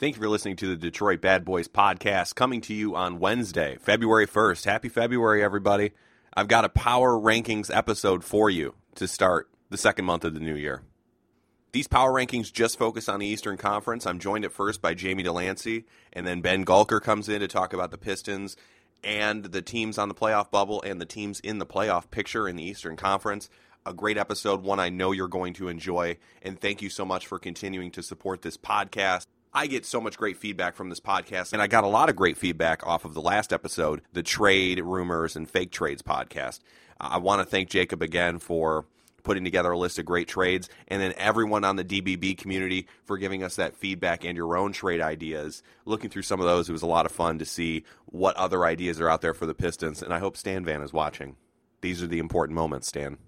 Thank you for listening to the Detroit Bad Boys podcast coming to you on Wednesday, February 1st. Happy February, everybody. I've got a power rankings episode for you to start the second month of the new year. These power rankings just focus on the Eastern Conference. I'm joined at first by Jamie Delancey, and then Ben Gulker comes in to talk about the Pistons and the teams on the playoff bubble and the teams in the playoff picture in the Eastern Conference. A great episode, one I know you're going to enjoy. And thank you so much for continuing to support this podcast. I get so much great feedback from this podcast, and I got a lot of great feedback off of the last episode, the Trade Rumors and Fake Trades podcast. I want to thank Jacob again for putting together a list of great trades, and then everyone on the DBB community for giving us that feedback and your own trade ideas. Looking through some of those, it was a lot of fun to see what other ideas are out there for the Pistons, and I hope Stan Van is watching. These are the important moments, Stan.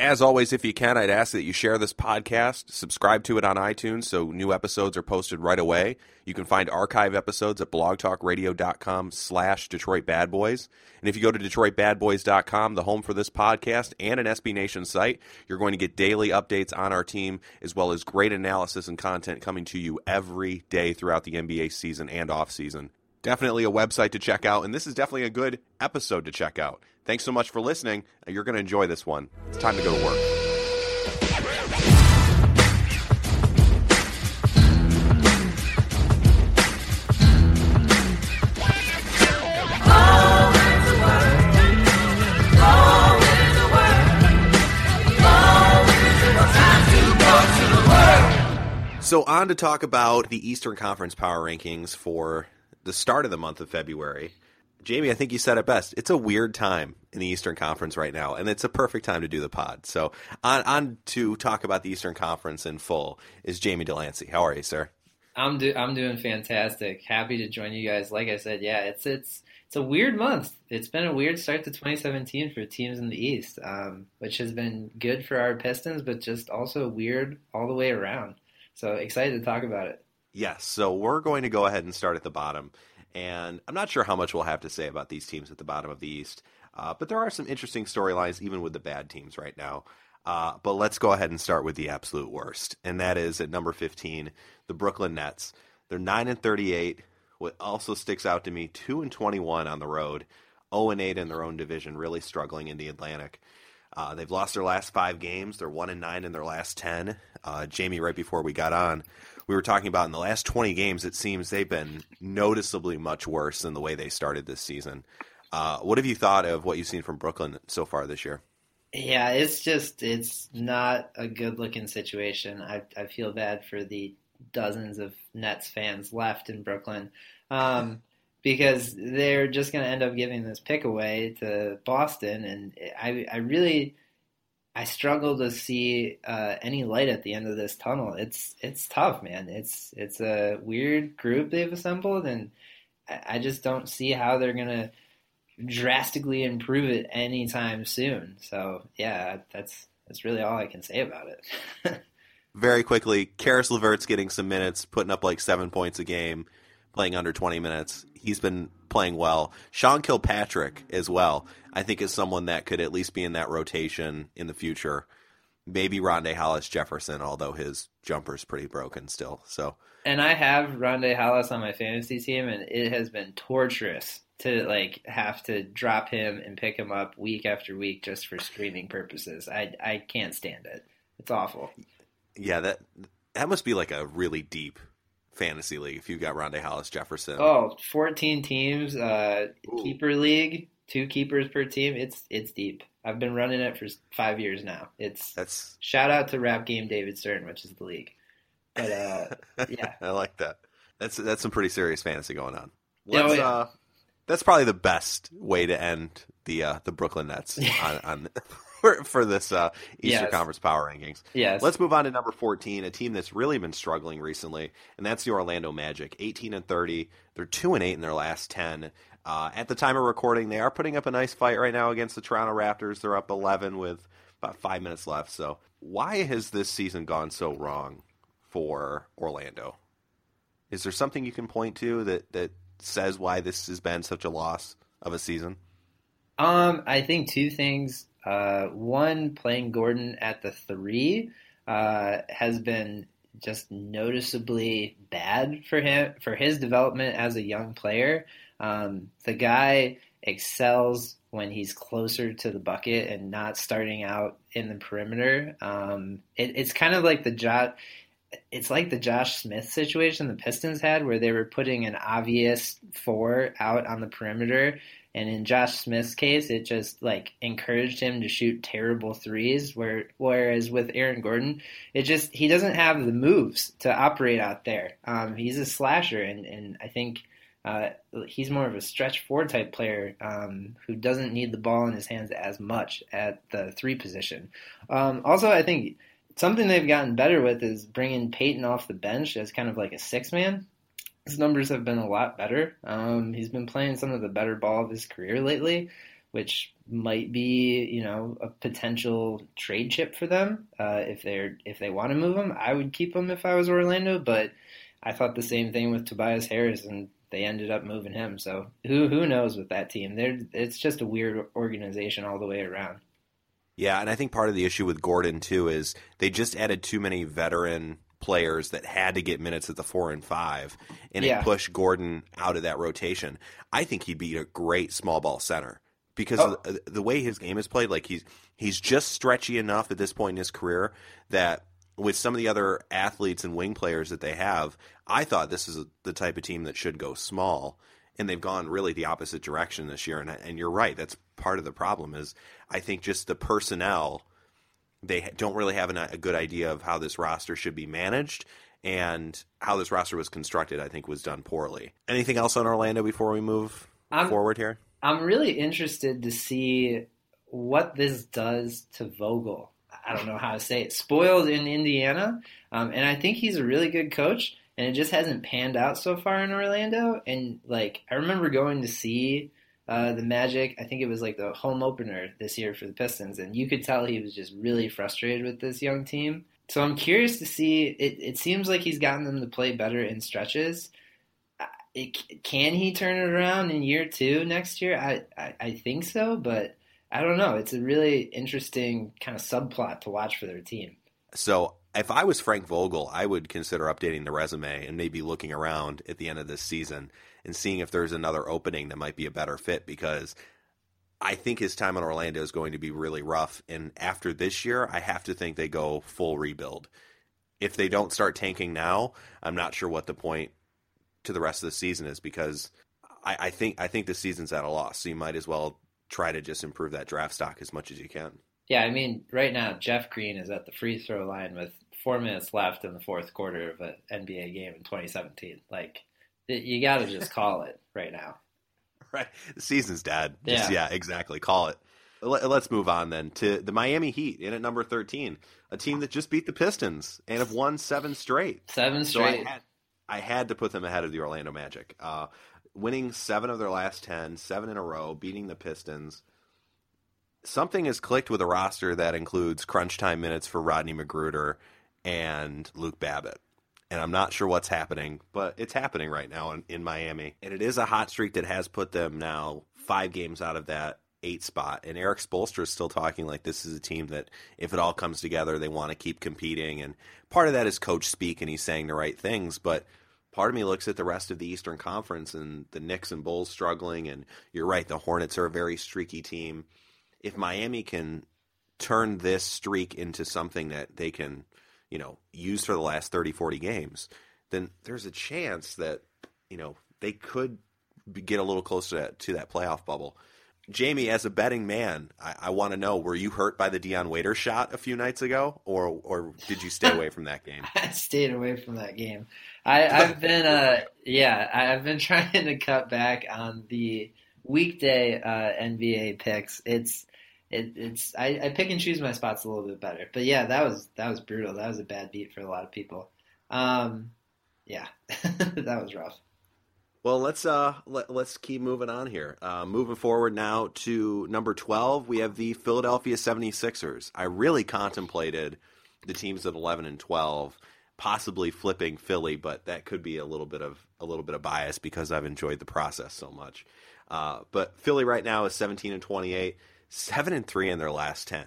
As always, if you can, I'd ask that you share this podcast, subscribe to it on iTunes so new episodes are posted right away. You can find archive episodes at blogtalkradio.com slash Detroit Bad Boys. And if you go to DetroitBadBoys.com, the home for this podcast and an SB Nation site, you're going to get daily updates on our team as well as great analysis and content coming to you every day throughout the NBA season and off season. Definitely a website to check out, and this is definitely a good episode to check out. Thanks so much for listening. You're going to enjoy this one. It's time to go to work. So, on to talk about the Eastern Conference power rankings for the start of the month of February. Jamie, I think you said it best. It's a weird time in the Eastern Conference right now, and it's a perfect time to do the pod. So, on, on to talk about the Eastern Conference in full is Jamie Delancey. How are you, sir? I'm do I'm doing fantastic. Happy to join you guys. Like I said, yeah, it's it's it's a weird month. It's been a weird start to 2017 for teams in the East, um, which has been good for our Pistons, but just also weird all the way around. So excited to talk about it. Yes. So we're going to go ahead and start at the bottom. And I'm not sure how much we'll have to say about these teams at the bottom of the East, uh, but there are some interesting storylines even with the bad teams right now. Uh, but let's go ahead and start with the absolute worst, and that is at number 15, the Brooklyn Nets. They're 9 and 38. What also sticks out to me, 2 and 21 on the road, 0 and 8 in their own division, really struggling in the Atlantic. Uh, they've lost their last five games. They're one and nine in their last ten. Uh, Jamie, right before we got on, we were talking about in the last twenty games. It seems they've been noticeably much worse than the way they started this season. Uh, what have you thought of what you've seen from Brooklyn so far this year? Yeah, it's just it's not a good looking situation. I I feel bad for the dozens of Nets fans left in Brooklyn. Um, because they're just going to end up giving this pick away to Boston, and I, I really, I struggle to see uh, any light at the end of this tunnel. It's it's tough, man. It's it's a weird group they've assembled, and I just don't see how they're to drastically improve it anytime soon. So yeah, that's that's really all I can say about it. Very quickly, Caris LeVert's getting some minutes, putting up like seven points a game, playing under 20 minutes he's been playing well. Sean Kilpatrick as well, I think is someone that could at least be in that rotation in the future. Maybe Rondae Hollis Jefferson, although his jumper's pretty broken still. So And I have Rondae Hollis on my fantasy team and it has been torturous to like have to drop him and pick him up week after week just for streaming purposes. I I can't stand it. It's awful. Yeah, that that must be like a really deep fantasy league if you've got Rondae Hollis Jefferson. Oh, 14 teams, uh, keeper league, two keepers per team. It's it's deep. I've been running it for five years now. It's that's shout out to Rap Game David Stern, which is the league. But uh, yeah, I like that. That's that's some pretty serious fantasy going on. Let's, yeah. uh, that's probably the best way to end the uh, the Brooklyn Nets on, on for, for this uh, Eastern Yes. Conference power rankings. yes. Let's move on to number 14, a team that's really been struggling recently, and that's the Orlando Magic. 18 and 30. They're 2 and 8 in their last 10. Uh, at the time of recording, they are putting up a nice fight right now against the Toronto Raptors. They're up 11 with about 5 minutes left. So, why has this season gone so wrong for Orlando? Is there something you can point to that that says why this has been such a loss of a season? Um, I think two things. Uh, one, playing Gordon at the three uh, has been just noticeably bad for him for his development as a young player. Um, the guy excels when he's closer to the bucket and not starting out in the perimeter. Um, it, it's kind of like the Josh. It's like the Josh Smith situation the Pistons had, where they were putting an obvious four out on the perimeter, and in Josh Smith's case, it just like encouraged him to shoot terrible threes. Where whereas with Aaron Gordon, it just he doesn't have the moves to operate out there. Um, he's a slasher, and and I think uh, he's more of a stretch four type player um, who doesn't need the ball in his hands as much at the three position. Um, also, I think something they've gotten better with is bringing Payton off the bench as kind of like a six man. His numbers have been a lot better. Um, he's been playing some of the better ball of his career lately, which might be you know a potential trade chip for them uh, if they're if they want to move him. I would keep him if I was Orlando, but I thought the same thing with Tobias Harris and they ended up moving him. So who who knows with that team? They're it's just a weird organization all the way around. Yeah, and I think part of the issue with Gordon too is they just added too many veteran players that had to get minutes at the four and five, and yeah. it pushed Gordon out of that rotation. I think he'd be a great small ball center because oh. the, the way his game is played, like he's he's just stretchy enough at this point in his career that with some of the other athletes and wing players that they have, I thought this is the type of team that should go small, and they've gone really the opposite direction this year. And, and you're right, that's part of the problem. Is I think just the personnel, they don't really have an, a good idea of how this roster should be managed, and how this roster was constructed. I think was done poorly. Anything else on Orlando before we move I'm, forward here? I'm really interested to see what this does to Vogel I don't know how to say it, spoiled in Indiana. Um, and I think he's a really good coach, and it just hasn't panned out so far in Orlando. And like, I remember going to see uh, the Magic. I think it was like the home opener this year for the Pistons, and you could tell he was just really frustrated with this young team. So I'm curious to see. It, it seems like he's gotten them to play better in stretches. It, can he turn it around in year two next year? I, I, I think so, but I don't know. It's a really interesting kind of subplot to watch for their team. So if I was Frank Vogel, I would consider updating the resume and maybe looking around at the end of this season and seeing if there's another opening that might be a better fit because I think his time in Orlando is going to be really rough. And after this year, I have to think they go full rebuild. If they don't start tanking now, I'm not sure what the point to the rest of the season is because I, I think I think the season's at a loss. So you might as well try to just improve that draft stock as much as you can. Yeah, I mean, right now Jeff Green is at the free throw line with four minutes left in the fourth quarter of an NBA game in 2017. Like, you got to just call it right now. Right, the season's dead. Just, yeah, yeah, exactly. Call it. Let's move on then to the Miami Heat in at number 13, a team that just beat the Pistons and have won seven straight. Seven straight. So I, had, I had to put them ahead of the Orlando Magic. Uh, winning seven of their last ten, seven in a row, beating the Pistons. Something has clicked with a roster that includes crunch time minutes for Rodney McGruder and Luke Babbitt. And I'm not sure what's happening, but it's happening right now in, in Miami. And it is a hot streak that has put them now five games out of that eight spot. And Erik Spoelstra is still talking like this is a team that, if it all comes together, they want to keep competing. And part of that is coach speak, and he's saying the right things. But part of me looks at the rest of the Eastern Conference and the Knicks and Bulls struggling, and you're right, the Hornets are a very streaky team. If Miami can turn this streak into something that they can, you know, used for the last 30, 40 games, then there's a chance that, you know, they could get a little closer to, to that playoff bubble. Jamie, as a betting man, I, I want to know: Were you hurt by the Dion Waiters shot a few nights ago, or or did you stay away from that game? I stayed away from that game. I, have been, uh, yeah, I've been trying to cut back on the weekday uh, NBA picks. It's it, it's I, I pick and choose my spots a little bit better. But yeah, that was that was brutal. That was a bad beat for a lot of people. Um, yeah, that was rough. Well, let's uh let, us keep moving on here. Uh, moving forward now to number 12, we have the Philadelphia 76ers. I really contemplated the teams at 11 and 12 possibly flipping Philly, but that could be a little bit of a little bit of bias because I've enjoyed the process so much. Uh, but Philly right now is 17 and 28, 7 and 3 in their last 10.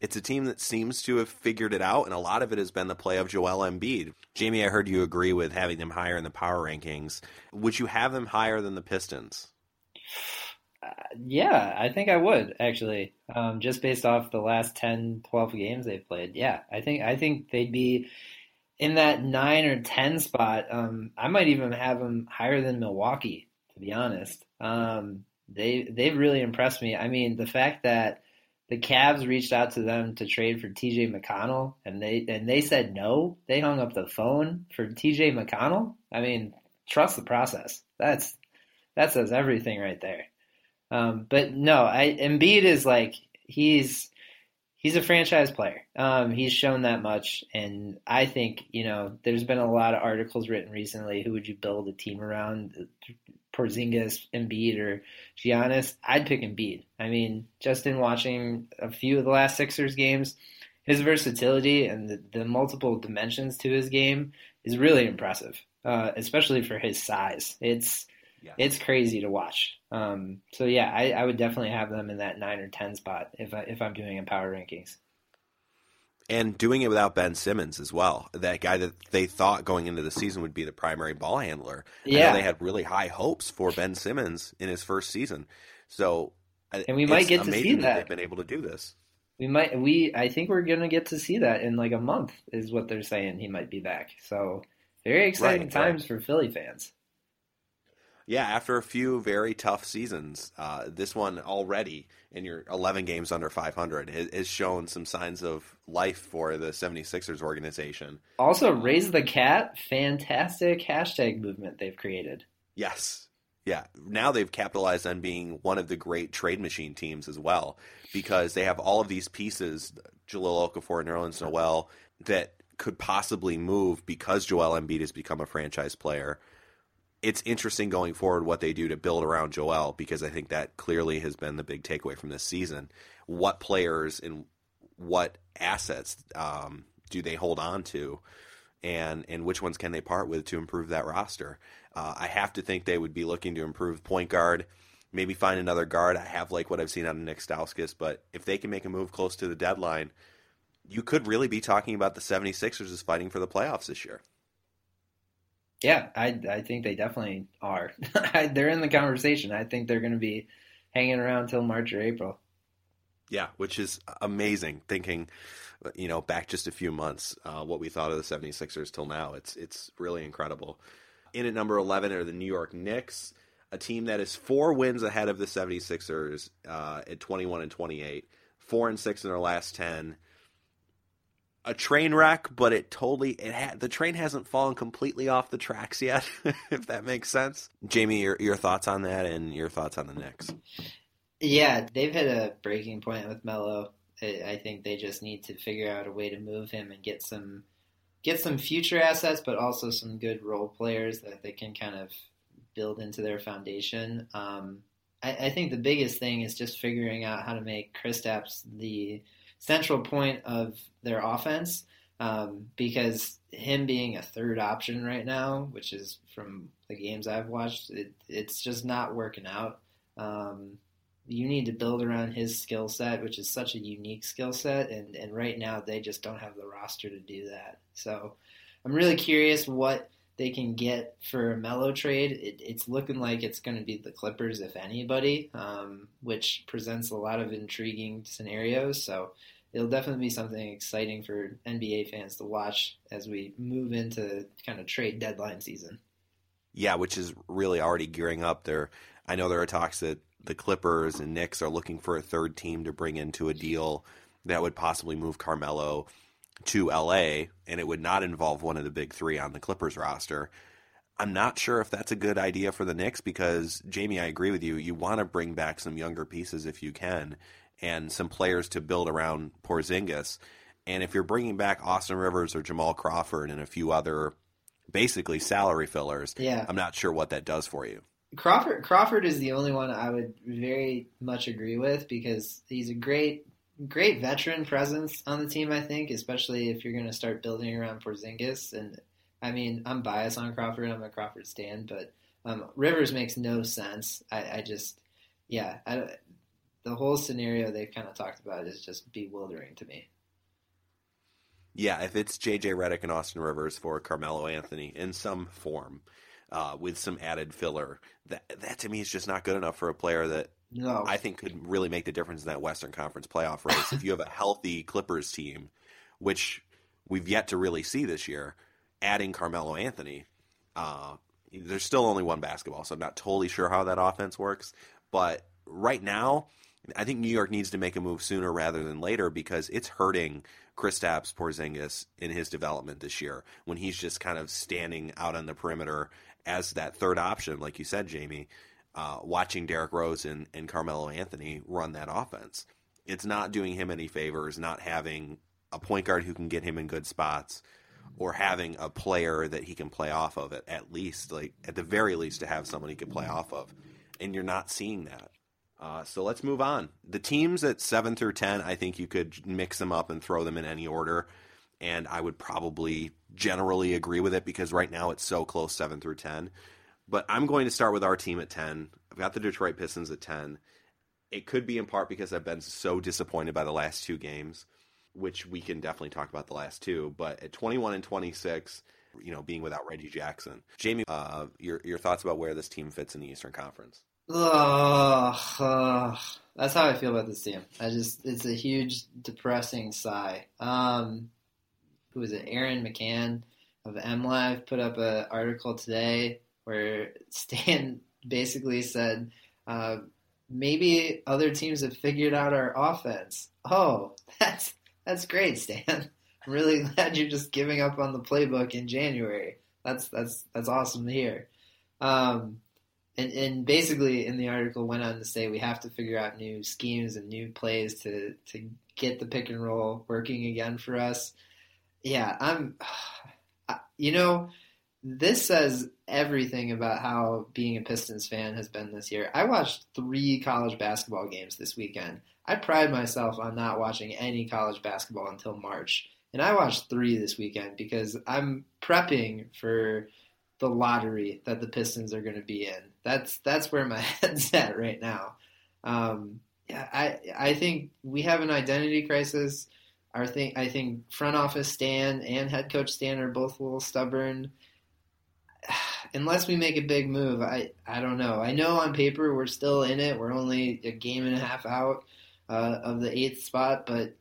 it's a team that seems to have figured it out, and a lot of it has been the play of Joel Embiid. Jamie, I heard you agree with having them higher in the power rankings. Would you have them higher than the Pistons? Uh, yeah, I think I would actually. Um, just based off the last 10, 12 games they've played. Yeah, I think I think they'd be in that nine or ten spot. Um, I might even have them higher than Milwaukee, to be honest. Um, they they've really impressed me. I mean, the fact that the Cavs reached out to them to trade for TJ McConnell and they and they said no. They hung up the phone for TJ McConnell. I mean, trust the process. That's that says everything right there. Um, but no, I Embiid is like he's he's a franchise player. Um, he's shown that much, and I think you know there's been a lot of articles written recently. Who would you build a team around? Porzingis, Embiid, or Giannis, I'd pick Embiid. I mean, just in watching a few of the last Sixers games, his versatility and the, the multiple dimensions to his game is really impressive, uh, especially for his size. It's yeah. it's crazy to watch. Um, so yeah, I, I would definitely have them in that nine or ten spot if I, if I'm doing a power rankings and doing it without Ben Simmons as well. That guy that they thought going into the season would be the primary ball handler. Yeah, they had really high hopes for Ben Simmons in his first season. So, and we might get to see that. that they've been able to do this. We might. We I think we're gonna get to see that in like a month is what they're saying. He might be back. So very exciting right, times right. for Philly fans. Yeah, after a few very tough seasons, uh, this one already in your 11 games under 500 has, shown some signs of life for the 76ers organization. Also, Raise the Cat, fantastic hashtag movement they've created. Yes. Yeah. Now they've capitalized on being one of the great trade machine teams as well because they have all of these pieces, Jahlil Okafor and Nerlens Noel, that could possibly move because Joel Embiid has become a franchise player it's interesting going forward what they do to build around Joel because I think that clearly has been the big takeaway from this season. What players and what assets um, do they hold on to, and and which ones can they part with to improve that roster? Uh, I have to think they would be looking to improve point guard, maybe find another guard. I have like what I've seen out of Nick Stauskas, but if they can make a move close to the deadline, you could really be talking about the 76ers as fighting for the playoffs this year. Yeah, I I think they definitely are. they're in the conversation. I think they're going to be hanging around till March or April. Yeah, which is amazing. Thinking, you know, back just a few months, uh, what we thought of the 76ers till now, it's it's really incredible. In at number 11 are the New York Knicks, a team that is four wins ahead of the 76ers uh, at 21 and 28, four and six in their last 10 a train wreck, but it totally it had the train hasn't fallen completely off the tracks yet, if that makes sense. Jamie, your your thoughts on that and your thoughts on the Knicks? Yeah, they've hit a breaking point with Melo. I think they just need to figure out a way to move him and get some get some future assets, but also some good role players that they can kind of build into their foundation. Um, I, I, think the biggest thing is just figuring out how to make Kristaps the central point of their offense um, because him being a third option right now, which is from the games I've watched, it, it's just not working out. Um, you need to build around his skill set, which is such a unique skill set, and, and right now they just don't have the roster to do that. So I'm really curious what they can get for a Melo trade. It, it's looking like it's going to be the Clippers, if anybody, um, which presents a lot of intriguing scenarios. So it'll definitely be something exciting for NBA fans to watch as we move into kind of trade deadline season. Yeah, which is really already gearing up. There, I know there are talks that the Clippers and Knicks are looking for a third team to bring into a deal that would possibly move Carmelo to LA, and it would not involve one of the big three on the Clippers roster. I'm not sure if that's a good idea for the Knicks because, Jamie, I agree with you. You want to bring back some younger pieces if you can and some players to build around Porzingis. And if you're bringing back Austin Rivers or Jamal Crawford and a few other basically salary fillers, yeah. I'm not sure what that does for you. Crawford Crawford is the only one I would very much agree with because he's a great great veteran presence on the team, I think, especially if you're going to start building around Porzingis. And I mean, I'm biased on Crawford. I'm a Crawford stand, but um, Rivers makes no sense. I, I just, yeah, I, the whole scenario they've kind of talked about is just bewildering to me. Yeah, if it's JJ Redick and Austin Rivers for Carmelo Anthony in some form, uh, with some added filler, that that to me is just not good enough for a player that no. I think could really make the difference in that Western Conference playoff race. if you have a healthy Clippers team, which we've yet to really see this year, adding Carmelo Anthony, uh, there's still only one basketball, so I'm not totally sure how that offense works. But right now, I think New York needs to make a move sooner rather than later because it's hurting Kristaps Porzingis in his development this year when he's just kind of standing out on the perimeter as that third option, like you said, Jamie, uh, watching Derrick Rose and, and Carmelo Anthony run that offense. It's not doing him any favors, not having a point guard who can get him in good spots or having a player that he can play off of it at least like at the very least to have someone he can play off of and you're not seeing that uh, so let's move on. The teams at 7 through 10 i think you could mix them up and throw them in any order. And i would probably generally agree with it because right now it's so close 7 through 10 but i'm going to start with our team at 10 i've got the detroit pistons at 10 it could be in part because i've been so disappointed by the last two games which we can definitely talk about the last two. But at 21 and 26, you know, being without Reggie Jackson, Jamie, uh, your your thoughts about where this team fits in the Eastern Conference? Ugh, ugh. that's how I feel about this team. I just it's a huge depressing sigh. Um, who was it? Aaron McMann of MLive put up an article today where Stan basically said. Uh, maybe other teams have figured out our offense. Oh, that's that's great, Stan. I'm really glad you're just giving up on the playbook in January. That's that's that's awesome to hear. Um, and and basically, in the article, went on to say we have to figure out new schemes and new plays to to get the pick and roll working again for us. Yeah, I'm. You know, this says everything about how being a Pistons fan has been this year. I watched three college basketball games this weekend. I pride myself on not watching any college basketball until March. And I watched three this weekend because I'm prepping for the lottery that the Pistons are going to be in. That's that's where my head's at right now. Um, yeah, I I think we have an identity crisis. Our thing, I think front office Stan and head coach Stan are both a little stubborn. Unless we make a big move, I I don't know. I know on paper we're still in it. We're only a game and a half out uh, of the eighth spot, but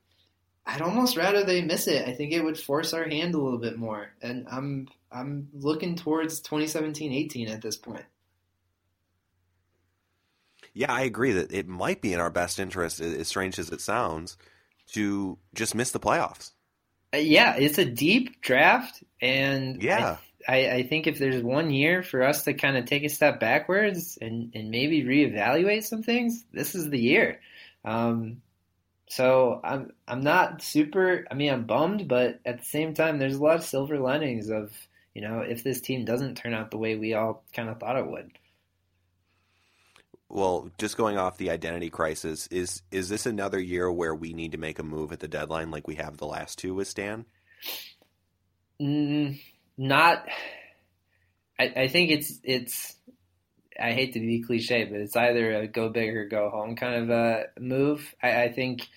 I'd almost rather they miss it. I think it would force our hand a little bit more, and I'm I'm looking towards 2017-18 at this point. Yeah, I agree that it might be in our best interest, as strange as it sounds, to just miss the playoffs. Uh, yeah, it's a deep draft, and yeah, I, I, think if there's one year for us to kind of take a step backwards and, and maybe reevaluate some things, this is the year. Um, so I'm I'm not super. I mean, I'm bummed, but at the same time, there's a lot of silver linings of you know if this team doesn't turn out the way we all kind of thought it would. Well, just going off the identity crisis, is is this another year where we need to make a move at the deadline like we have the last two with Stan? Mm, not. I, I think it's it's I hate to be cliche, but it's either a go big or go home kind of a move. I, I think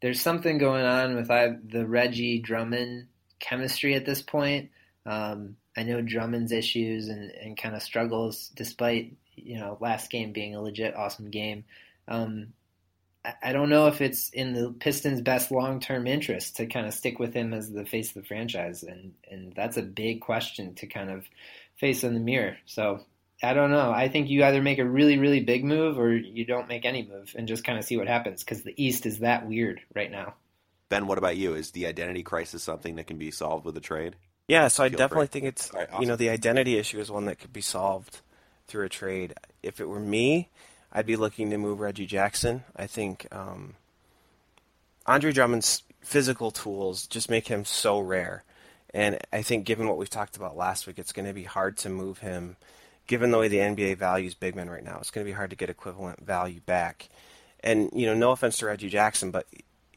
there's something going on with I, the Reggie Drummond chemistry at this point. Um, I know Drummond's issues and, and kind of struggles despite you know last game being a legit awesome game. Um, I, I don't know if it's in the Pistons' best long term interest to kind of stick with him as the face of the franchise, and and that's a big question to kind of face in the mirror. So I don't know. I think you either make a really, really big move or you don't make any move and just kind of see what happens because the East is that weird right now. Ben, what about you? Is the identity crisis something that can be solved with a trade? Yeah, so I definitely free. think it's right, awesome. you know the identity issue is one that could be solved through a trade. If it were me, I'd be looking to move Reggie Jackson. I think um, Andre Drummond's physical tools just make him so rare, and I think given what we've talked about last week, it's going to be hard to move him given the way the NBA values big men right now, it's going to be hard to get equivalent value back. And you know, no offense to Reggie Jackson, but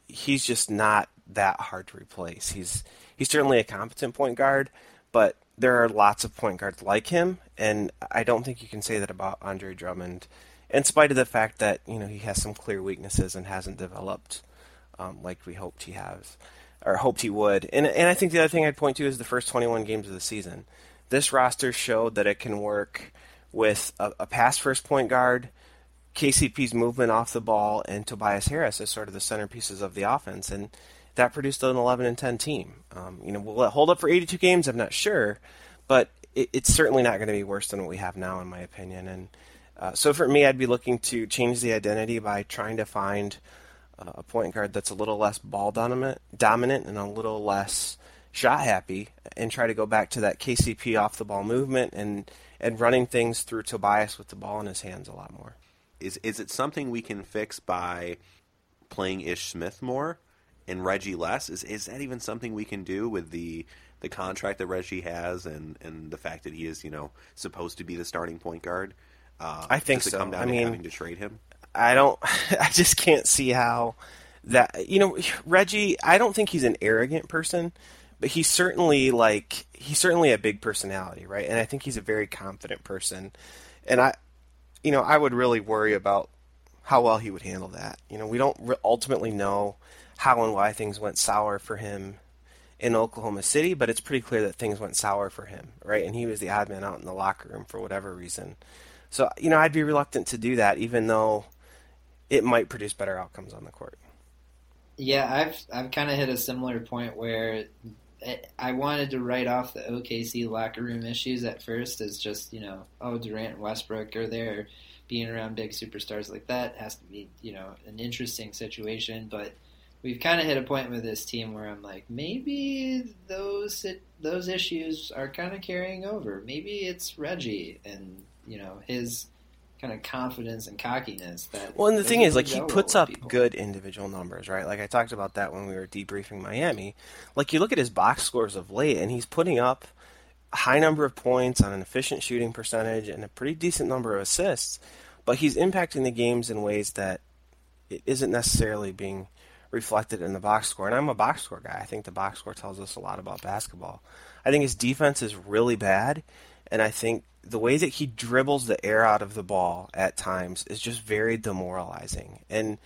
he's just not that hard to replace. He's he's certainly a competent point guard, but there are lots of point guards like him, and I don't think you can say that about Andre Drummond. in spite of the fact that you know he has some clear weaknesses and hasn't developed um, like we hoped he has or hoped he would. And and I think the other thing I'd point to is the first 21 games of the season. This roster showed that it can work with a, a pass first point guard, KCP's movement off the ball, and Tobias Harris as sort of the centerpieces of the offense, and that produced an 11 and 10 team. Um, you know, will it hold up for 82 games? I'm not sure, but it, it's certainly not going to be worse than what we have now, in my opinion. And uh, so for me, I'd be looking to change the identity by trying to find uh, a point guard that's a little less ball dominant, dominant and a little less shot happy, and try to go back to that KCP off the ball movement and and running things through Tobias with the ball in his hands a lot more. Is is it something we can fix by playing Ish Smith more and Reggie less? Is is that even something we can do with the the contract that Reggie has and and the fact that he is you know supposed to be the starting point guard? Uh, I think so. I mean, having to trade him. I don't. I just can't see how that. You know, Reggie. I don't think he's an arrogant person, but he's certainly like he's certainly a big personality, right? And I think he's a very confident person. And I, you know, I would really worry about how well he would handle that. You know, we don't ultimately know how and why things went sour for him in Oklahoma City, but it's pretty clear that things went sour for him, right? And he was the odd man out in the locker room for whatever reason. So, you know, I'd be reluctant to do that, even though it might produce better outcomes on the court. Yeah, I've I've kind of hit a similar point where I wanted to write off the OKC locker room issues at first as just you know oh Durant and Westbrook are there, being around big superstars like that has to be you know an interesting situation, but we've kind of hit a point with this team where I'm like maybe those those issues are kind of carrying over. Maybe it's Reggie and you know his kind of confidence and cockiness that. Well, and the thing is, like he puts up people. good individual numbers, right? Like I talked about that when we were debriefing Miami. Like you look at his box scores of late, and he's putting up a high number of points on an efficient shooting percentage and a pretty decent number of assists, but he's impacting the games in ways that it isn't necessarily being reflected in the box score. And I'm a box score guy. I think the box score tells us a lot about basketball. I think his defense is really bad, and I think the way that he dribbles the air out of the ball at times is just very demoralizing. And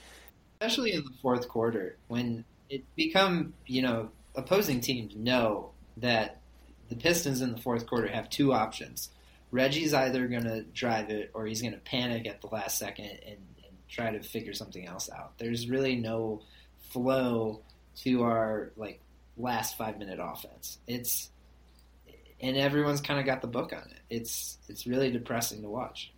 especially in the fourth quarter when it become, you know, opposing teams know that the Pistons in the fourth quarter have two options. Reggie's either going to drive it or he's going to panic at the last second and, and try to figure something else out. There's really no flow to our like last 5 minute offense. It's and everyone's kind of got the book on it. It's it's really depressing to watch.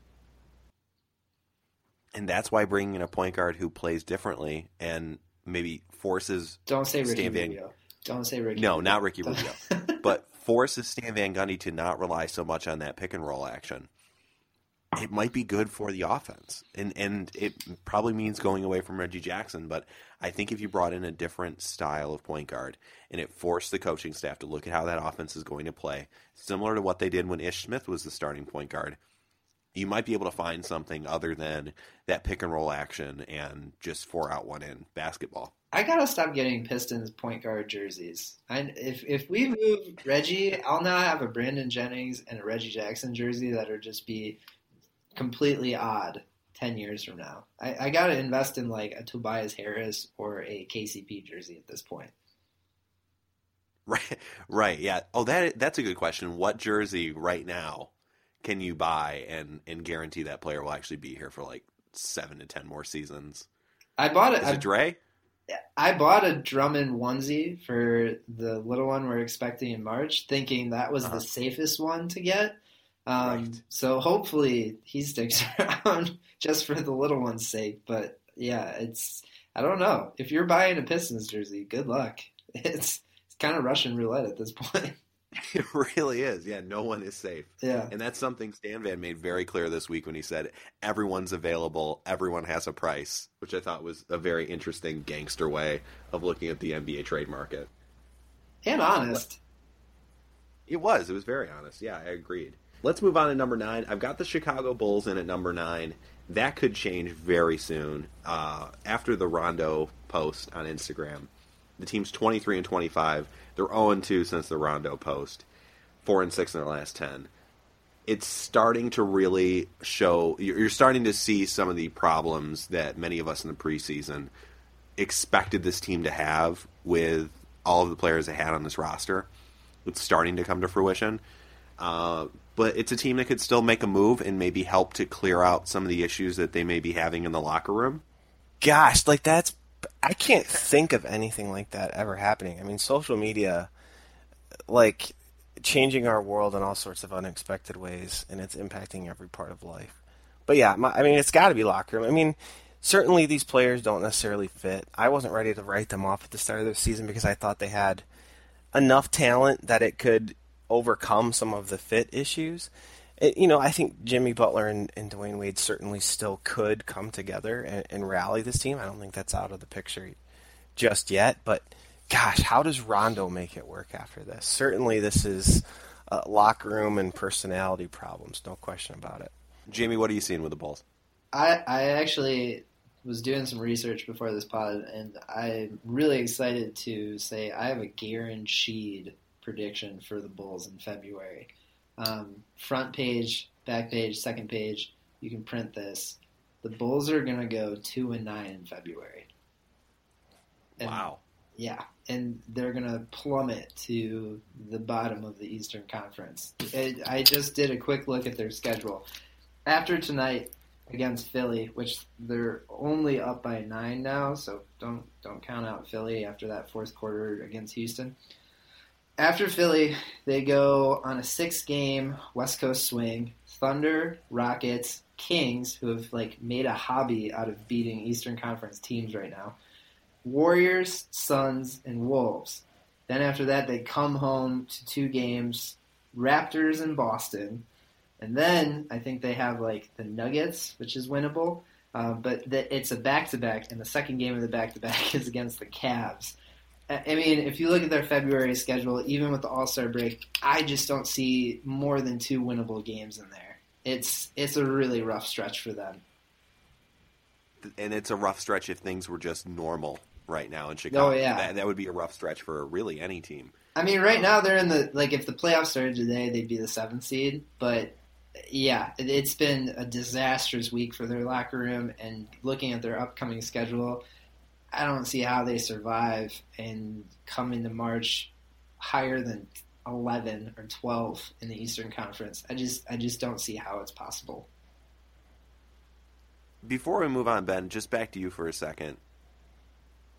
And that's why bringing in a point guard who plays differently and maybe forces don't say Ricky Stan Van... Rubio. Don't say Ricky. No, Rubio. not Ricky Rubio, but forces Stan Van Gundy to not rely so much on that pick and roll action. It might be good for the offense, and and it probably means going away from Reggie Jackson. But I think if you brought in a different style of point guard and it forced the coaching staff to look at how that offense is going to play, similar to what they did when Ish Smith was the starting point guard, you might be able to find something other than that pick and roll action and just four out one in basketball. I gotta stop getting Pistons point guard jerseys. If if we move Reggie, I'll now have a Brandon Jennings and a Reggie Jackson jersey that'll just be completely odd 10 years from now. I, I got to invest in like a Tobias Harris or a KCP jersey at this point. Right, right, yeah. Oh, that that's a good question. What jersey right now can you buy and and guarantee that player will actually be here for like seven to ten more seasons? I bought it. Is it Dre? I bought a Drummond onesie for the little one we're expecting in March, thinking that was uh-huh. the safest one to get. Um, right. So hopefully he sticks around just for the little one's sake. But yeah, it's I don't know if you're buying a Pistons jersey. Good luck. It's it's kind of Russian roulette at this point. It really is. Yeah, no one is safe. Yeah. And that's something Stan Van made very clear this week when he said everyone's available, everyone has a price, which I thought was a very interesting gangster way of looking at the NBA trade market. And honest. It was. It was very honest. Yeah, I agreed. Let's move on to number nine. I've got the Chicago Bulls in at number nine. That could change very soon. Uh, after the Rondo post on Instagram, the team's 23 and 25. They're 0 and 2 since the Rondo post, 4 and 6 in their last 10. it's starting to really show. You're starting to see some of the problems that many of us in the preseason expected this team to have with all of the players they had on this roster. It's starting to come to fruition. Uh, but it's a team that could still make a move and maybe help to clear out some of the issues that they may be having in the locker room. Gosh, like that's I can't think of anything like that ever happening. I mean, social media, like changing our world in all sorts of unexpected ways, and it's impacting every part of life. But yeah, my, I mean, it's got to be locker room. I mean, certainly these players don't necessarily fit. I wasn't ready to write them off at the start of the season because I thought they had enough talent that it could overcome some of the fit issues. It, you know, I think Jimmy Butler and, and Dwyane Wade certainly still could come together and, and rally this team. I don't think that's out of the picture just yet, but gosh, how does Rondo make it work after this? Certainly, this is uh, locker room and personality problems, no question about it. Jamie, what are you seeing with the Bulls? I, I actually was doing some research before this pod, and I'm really excited to say I have a guaranteed prediction for the Bulls in February. Um, front page, back page, second page, you can print this. The Bulls are going to go two and nine in February. And, wow. Yeah, and they're going to plummet to the bottom of the Eastern Conference. It, I just did a quick look at their schedule. After tonight, against Philly, which they're only up by nine now, so don't don't count out Philly after that fourth quarter against Houston. After Philly, they go on a six-game West Coast swing. Thunder, Rockets, Kings, who have like made a hobby out of beating Eastern Conference teams right now. Warriors, Suns, and Wolves. Then after that, they come home to two games: Raptors and Boston. And then I think they have like the Nuggets, which is winnable. Uh, but the, it's a back to back, and the second game of the back to back is against the Cavs. I mean, if you look at their February schedule, even with the All Star break, I just don't see more than two winnable games in there. It's it's a really rough stretch for them. And it's a rough stretch if things were just normal right now in Chicago. Oh yeah, that, that would be a rough stretch for really any team. I mean, right now they're in the like if the playoffs started today, they'd be the seventh seed, but yeah, it's been a disastrous week for their locker room. And looking at their upcoming schedule, I don't see how they survive and come into March higher than 11 or 12 in the Eastern Conference. I just I just don't see how it's possible. Before we move on, Ben, just back to you for a second.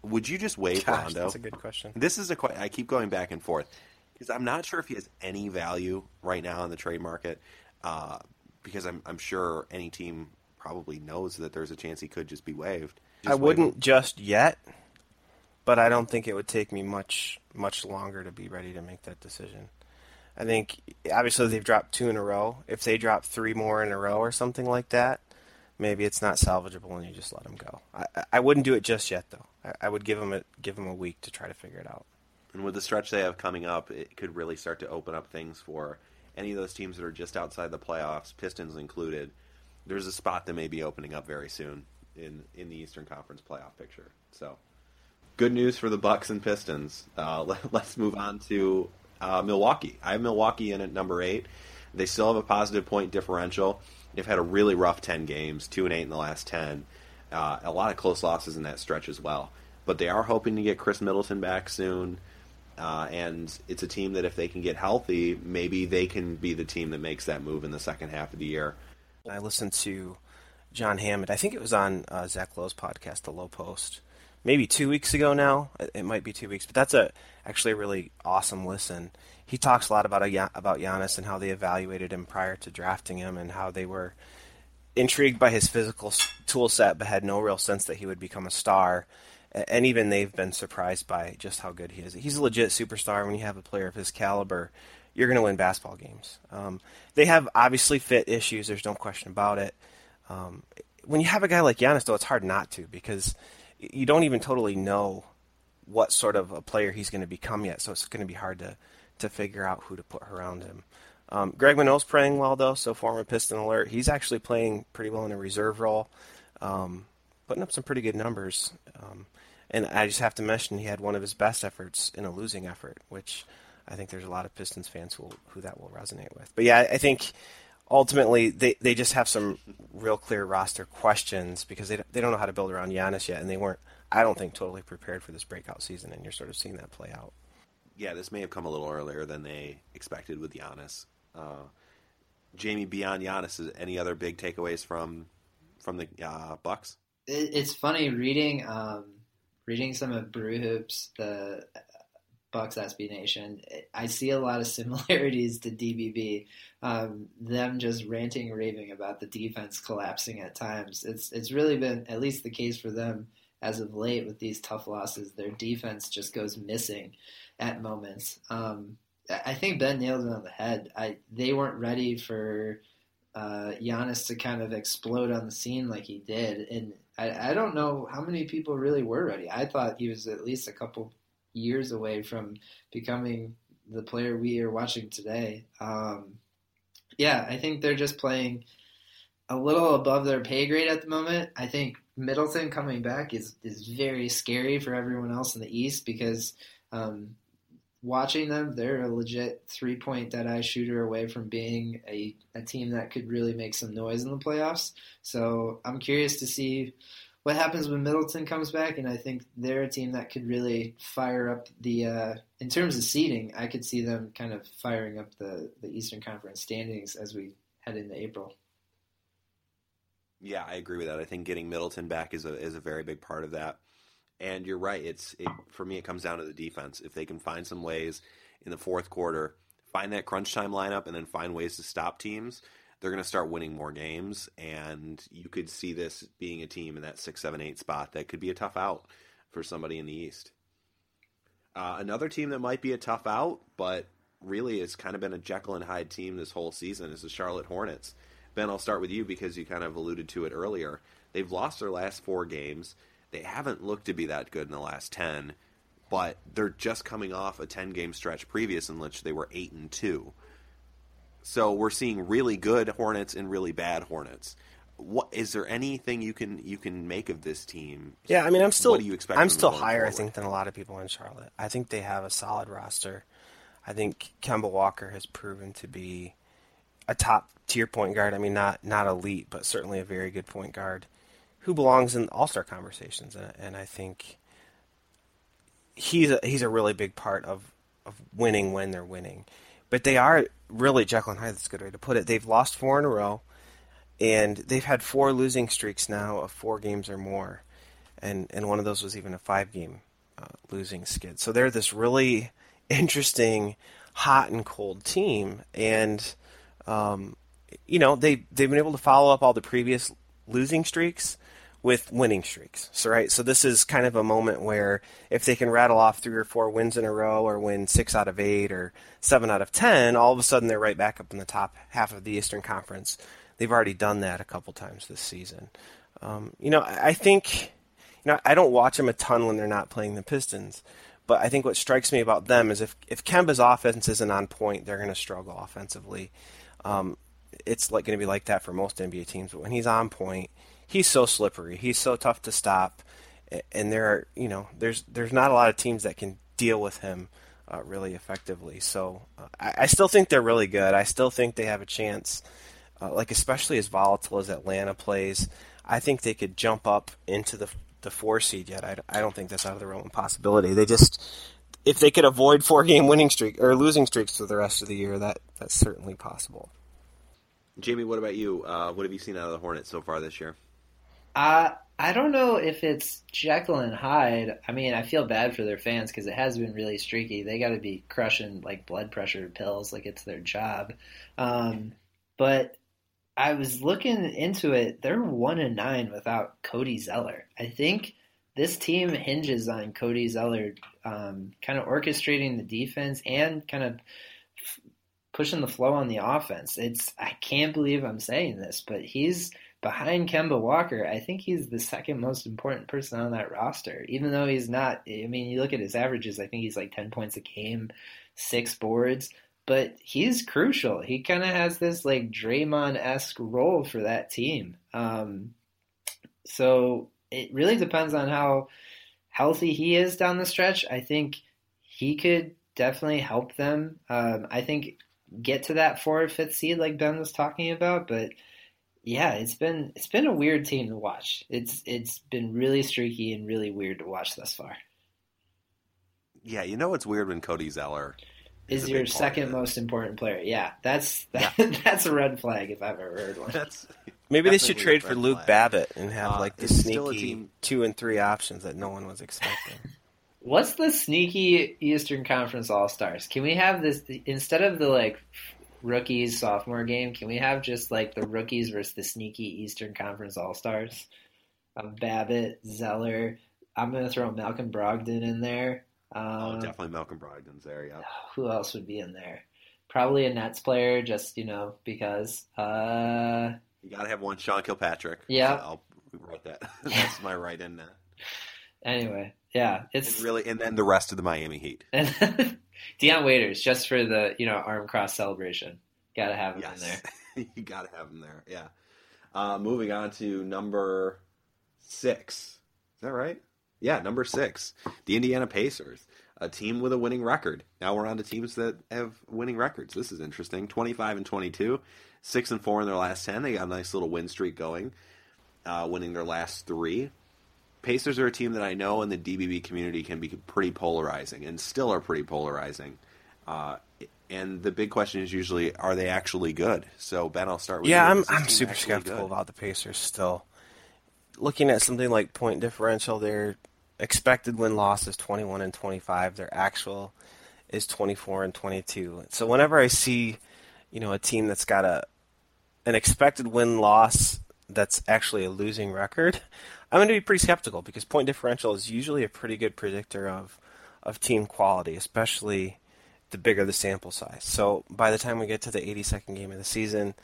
Would you just waive Gosh, Rondo? That's a good question. This is a question I keep going back and forth because I'm not sure if he has any value right now in the trade market uh, because I'm, I'm sure any team probably knows that there's a chance he could just be waived. I wouldn't just yet, but I don't think it would take me much much longer to be ready to make that decision. I think obviously they've dropped two in a row. If they drop three more in a row or something like that, maybe it's not salvageable and you just let them go. I, I wouldn't do it just yet though. I, I would give them a give them a week to try to figure it out. And with the stretch they have coming up, it could really start to open up things for any of those teams that are just outside the playoffs, Pistons included, there's a spot that may be opening up very soon in in the Eastern Conference playoff picture. So, good news for the Bucks and Pistons. Uh, let, us move on to uh, Milwaukee. I have Milwaukee in at number eight. They still have a positive point differential. They've had a really rough ten games, two and eight in the last ten. Uh, a lot of close losses in that stretch as well. But they are hoping to get Khris Middleton back soon. Uh, and it's a team that if they can get healthy, maybe they can be the team that makes that move in the second half of the year. I listened to John Hammond. I think it was on uh, Zach Lowe's podcast, The Lowe Post, maybe two weeks ago now. It might be two weeks, but that's a actually a really awesome listen. He talks a lot about a, about Giannis and how they evaluated him prior to drafting him, and how they were intrigued by his physical tool set, but had no real sense that he would become a star and even they've been surprised by just how good he is. He's a legit superstar. When you have a player of his caliber, you're going to win basketball games. Um, they have obviously fit issues. There's no question about it. Um, when you have a guy like Giannis, though, it's hard not to because you don't even totally know what sort of a player he's going to become yet. So it's going to be hard to to figure out who to put around him. Um, Greg Monroe's playing well though, so former Piston alert. He's actually playing pretty well in a reserve role, um, putting up some pretty good numbers. Um, and I just have to mention he had one of his best efforts in a losing effort, which I think there's a lot of Pistons fans who who that will resonate with. But yeah, I think ultimately they, they just have some real clear roster questions because they they don't know how to build around Giannis yet, and they weren't I don't think totally prepared for this breakout season, and you're sort of seeing that play out. Yeah, this may have come a little earlier than they expected with Giannis. Uh, Jamie, beyond Giannis, is any other big takeaways from from the uh, Bucks? It's funny reading um, reading some of Brew Hoops, the Bucks SB Nation. I see a lot of similarities to DBB. Um, them just ranting, raving about the defense collapsing at times. It's it's really been at least the case for them as of late with these tough losses. Their defense just goes missing at moments. Um, I think Ben nailed it on the head. I they weren't ready for uh, Giannis to kind of explode on the scene like he did, and I, I don't know how many people really were ready. I thought he was at least a couple years away from becoming the player we are watching today. Um, yeah, I think they're just playing a little above their pay grade at the moment. I think Middleton coming back is is very scary for everyone else in the East because um, watching them, they're a legit three point dead eye shooter away from being a, a team that could really make some noise in the playoffs. So I'm curious to see what happens when Middleton comes back, and I think they're a team that could really fire up the. Uh, in terms of seeding, I could see them kind of firing up the the Eastern Conference standings as we head into April. Yeah, I agree with that. I think getting Middleton back is a is a very big part of that. And you're right. It's it, for me. It comes down to the defense. If they can find some ways in the fourth quarter, find that crunch time lineup, and then find ways to stop teams, they're going to start winning more games. And you could see this being a team in that six, seven, eight spot that could be a tough out for somebody in the East. Uh, another team that might be a tough out, but really has kind of been a Jekyll and Hyde team this whole season is the Charlotte Hornets. Ben, I'll start with you because you kind of alluded to it earlier. They've lost their last four games. They haven't looked to be that good in the last 10, but they're just coming off a 10 game stretch previous in which they were 8 and 2. So we're seeing really good Hornets and really bad Hornets. What is there anything you can you can make of this team? Yeah, I mean, I'm still what do you expect I'm still higher, forward? I think, than a lot of people in Charlotte. I think they have a solid roster. I think Kemba Walker has proven to be a top tier point guard. I mean, not not elite, but certainly a very good point guard who belongs in All Star conversations, and, and I think he's a, he's a really big part of of winning when they're winning. But they are really Jekyll and Hyde. That's a good way to put it. They've lost four in a row, and they've had four losing streaks now of four games or more, and and one of those was even a five game uh, losing skid. So they're this really interesting, hot and cold team, and um, you know they they've been able to follow up all the previous losing streaks with winning streaks. So right, so this is kind of a moment where if they can rattle off three or four wins in a row, or win six out of eight, or seven out of ten, all of a sudden they're right back up in the top half of the Eastern Conference. They've already done that a couple times this season. Um, you know, I think, you know, I don't watch them a ton when they're not playing the Pistons, but I think what strikes me about them is if if Kemba's offense isn't on point, they're going to struggle offensively. Um, it's like going to be like that for most NBA teams, but when he's on point he's so slippery. He's so tough to stop, and there are you know there's there's not a lot of teams that can deal with him uh, really effectively. So uh, I, I, still think they're really good. I still think they have a chance. Uh, like especially as volatile as Atlanta plays, I think they could jump up into the the four seed yet. I, I don't think that's out of the realm of possibility. They just if they could avoid four game winning streak or losing streaks for the rest of the year, that that's certainly possible. Jamie, what about you? Uh, what have you seen out of the Hornets so far this year? I don't know if it's Jekyll and Hyde. I mean, I feel bad for their fans because it has been really streaky. They got to be crushing like blood pressure pills like it's their job. Um, but I was looking into it. They're one and nine without Cody Zeller. I think this team hinges on Cody Zeller um, kind of orchestrating the defense and kind of pushing the flow on the offense. It's I can't believe I'm saying this, but he's behind Kemba Walker, I think he's the second most important person on that roster. Even though he's not, I mean, you look at his averages, I think he's like 10 points a game, six boards, but he's crucial. He kind of has this like Draymond esque role for that team. Um, so it really depends on how healthy he is down the stretch. I think he could definitely help them. Um, I think get to that fourth, fifth seed like Ben was talking about, but yeah, it's been it's been a weird team to watch. It's it's been really streaky and really weird to watch thus far. Yeah, you know what's weird when Cody Zeller is, is your second most important player. Yeah, that's that, yeah. that's a red flag if I've ever heard one. That's maybe they should trade for Luke flag. Babbitt and have uh, like the sneaky two and three options that no one was expecting. What's the sneaky Eastern Conference All Stars? Can we have this instead of the like rookies sophomore game? Can we have just like the rookies versus the sneaky Eastern Conference All Stars? Um, Babbitt, Zeller. I'm going to throw Malcolm Brogdon in there. Oh, um, oh, definitely Malcolm Brogdon's there. Yeah. Who else would be in there? Probably a Nets player, just you know because. Uh, you got to have one, Sean Kilpatrick. Yeah, I'll write that. That's my right in there. Anyway, yeah, it's and really, and then the rest of the Miami Heat. Dion Waiters, just for the you know arm cross celebration, got to have him yes. in there. you got to have him there. Yeah. Uh, moving on to number six. Is that right? Yeah, number six, the Indiana Pacers, a team with a winning record. Now we're on to teams that have winning records. This is interesting. Twenty-five and twenty-two, six and four in their last ten. They got a nice little win streak going, uh, winning their last three. Pacers are a team that I know in the DBB community can be pretty polarizing, and still are pretty polarizing. Uh, and the big question is usually, are they actually good? So Ben, I'll start with yeah, you. I'm I'm super skeptical good? about the Pacers still. Looking at something like point differential, they're expected win loss is 21 and 25. Their actual is 24 and 22. So whenever I see, you know, a team that's got a an expected win loss that's actually a losing record, I'm going to be pretty skeptical because point differential is usually a pretty good predictor of of team quality, especially the bigger the sample size. So by the time we get to the 82nd game of the season,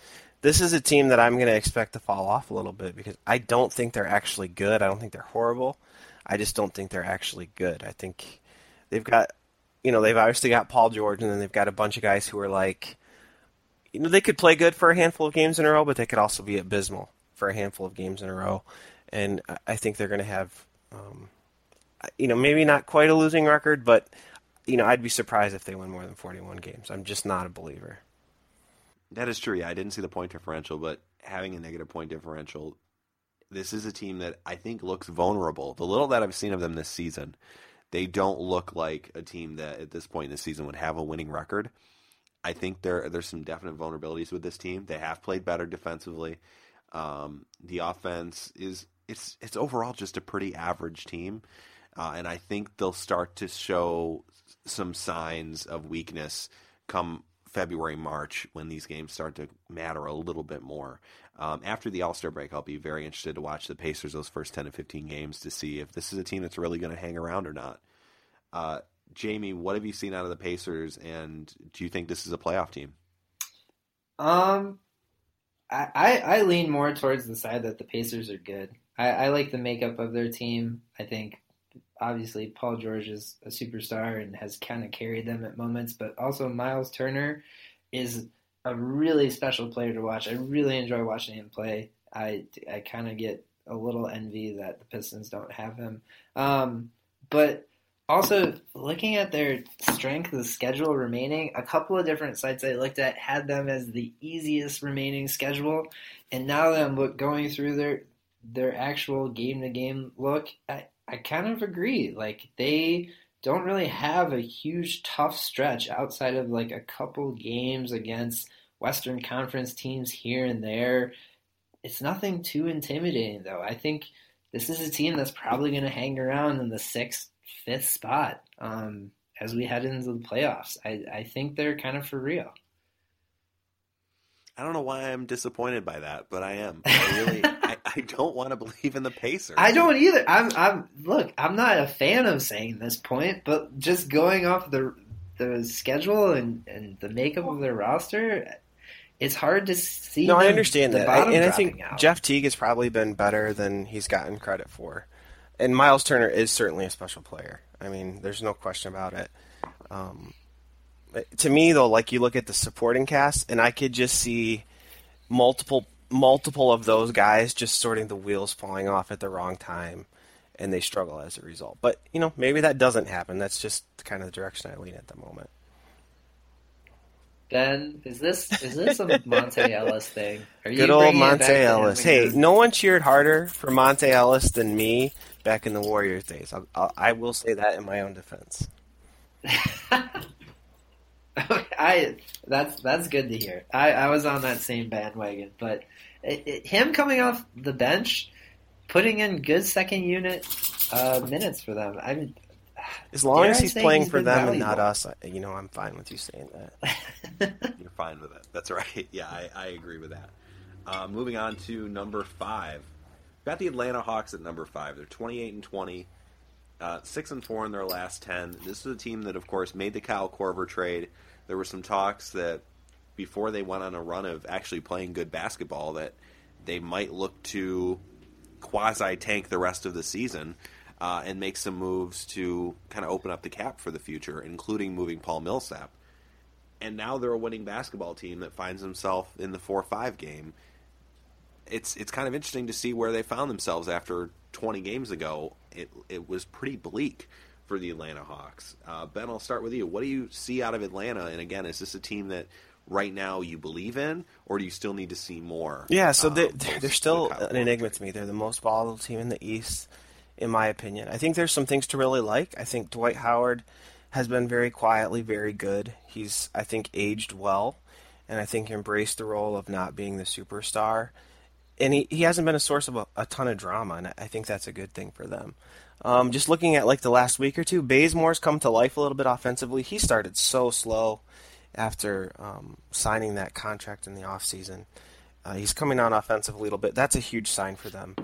this is a team that I'm going to expect to fall off a little bit because I don't think they're actually good. I don't think they're horrible. I just don't think they're actually good. I think they've got, you know, they've obviously got Paul George, and then they've got a bunch of guys who are like, you know, they could play good for a handful of games in a row, but they could also be abysmal for a handful of games in a row. And I think they're going to have, um, you know, maybe not quite a losing record, but you know, I'd be surprised if they win more than 41 games. I'm just not a believer. That is true. Yeah, I didn't see the point differential, but having a negative point differential this is a team that I think looks vulnerable. The little that I've seen of them this season, they don't look like a team that at this point in the season would have a winning record. I think there there's some definite vulnerabilities with this team. They have played better defensively. Um, the offense is it's it's overall just a pretty average team, uh, and I think they'll start to show some signs of weakness come February, March when these games start to matter a little bit more. Um, after the All Star break, I'll be very interested to watch the Pacers those first 10 to 15 games to see if this is a team that's really going to hang around or not. Uh, Jamie, what have you seen out of the Pacers, and do you think this is a playoff team? Um, I, I, I lean more towards the side that the Pacers are good. I, I like the makeup of their team. I think obviously Paul George is a superstar and has kind of carried them at moments, but also Miles Turner is a really special player to watch. I really enjoy watching him play. I, I kind of get a little envy that the Pistons don't have him. Um, but also, looking at their strength of the schedule remaining, a couple of different sites I looked at had them as the easiest remaining schedule, and now that I'm going through their their actual game to game look, I, I kind of agree. Like they don't really have a huge tough stretch outside of like a couple games against Western Conference teams here and there. It's nothing too intimidating though. I think this is a team that's probably going to hang around in the sixth, fifth spot um, as we head into the playoffs. I, I think they're kind of for real. I don't know why I'm disappointed by that, but I am. I really, I, I, don't want to believe in the Pacers. I don't either. I'm, I'm. Look, I'm not a fan of saying this point, but just going off the the schedule and and the makeup of their roster, it's hard to see. No, I understand that, I, and I think out. Jeff Teague has probably been better than he's gotten credit for, and Miles Turner is certainly a special player. I mean, there's no question about it. Um, to me though, like you look at the supporting cast, and I could just see multiple multiple of those guys just sorting the wheels falling off at the wrong time, and they struggle as a result. But you know, maybe that doesn't happen. That's just kind of the direction I lean at the moment. Ben, is this is this a Monta Ellis thing? Are Good old Monta Ellis. Hey, no one cheered harder for Monta Ellis than me back in the Warriors days. I'll, I'll, I will say that in my own defense. I that's that's good to hear. I, I was on that same bandwagon, but it, it, him coming off the bench, putting in good second unit uh, minutes for them. I mean, as long as he's playing he's for them valuable. and not us, you know, I'm fine with you saying that. You're fine with it. That's right. Yeah, I, I agree with that. Uh, moving on to number five, We've got the Atlanta Hawks at number five. They're 28 and 20, uh, six and four in their last 10. This is a team that, of course, made the Kyle Korver trade. There were some talks that before they went on a run of actually playing good basketball that they might look to quasi tank the rest of the season uh, and make some moves to kind of open up the cap for the future, including moving Paul Millsap. And now they're a winning basketball team that finds themselves in the four five game. It's it's kind of interesting to see where they found themselves after 20 games ago. It it was pretty bleak for the Atlanta Hawks. Uh, ben, I'll start with you. What do you see out of Atlanta? And again, is this a team that right now you believe in, or do you still need to see more? Yeah, so um, they, they're still an enigma to me. They're the most volatile team in the East in my opinion. I think there's some things to really like. I think Dwight Howard has been very quietly very good. He's I think aged well, and I think embraced the role of not being the superstar. And he, he hasn't been a source of a, a ton of drama, and I think that's a good thing for them. Um, just looking at like the last week or two, Bazemore's come to life a little bit offensively. He started so slow after um, signing that contract in the offseason. Uh, he's coming on offensively a little bit. That's a huge sign for them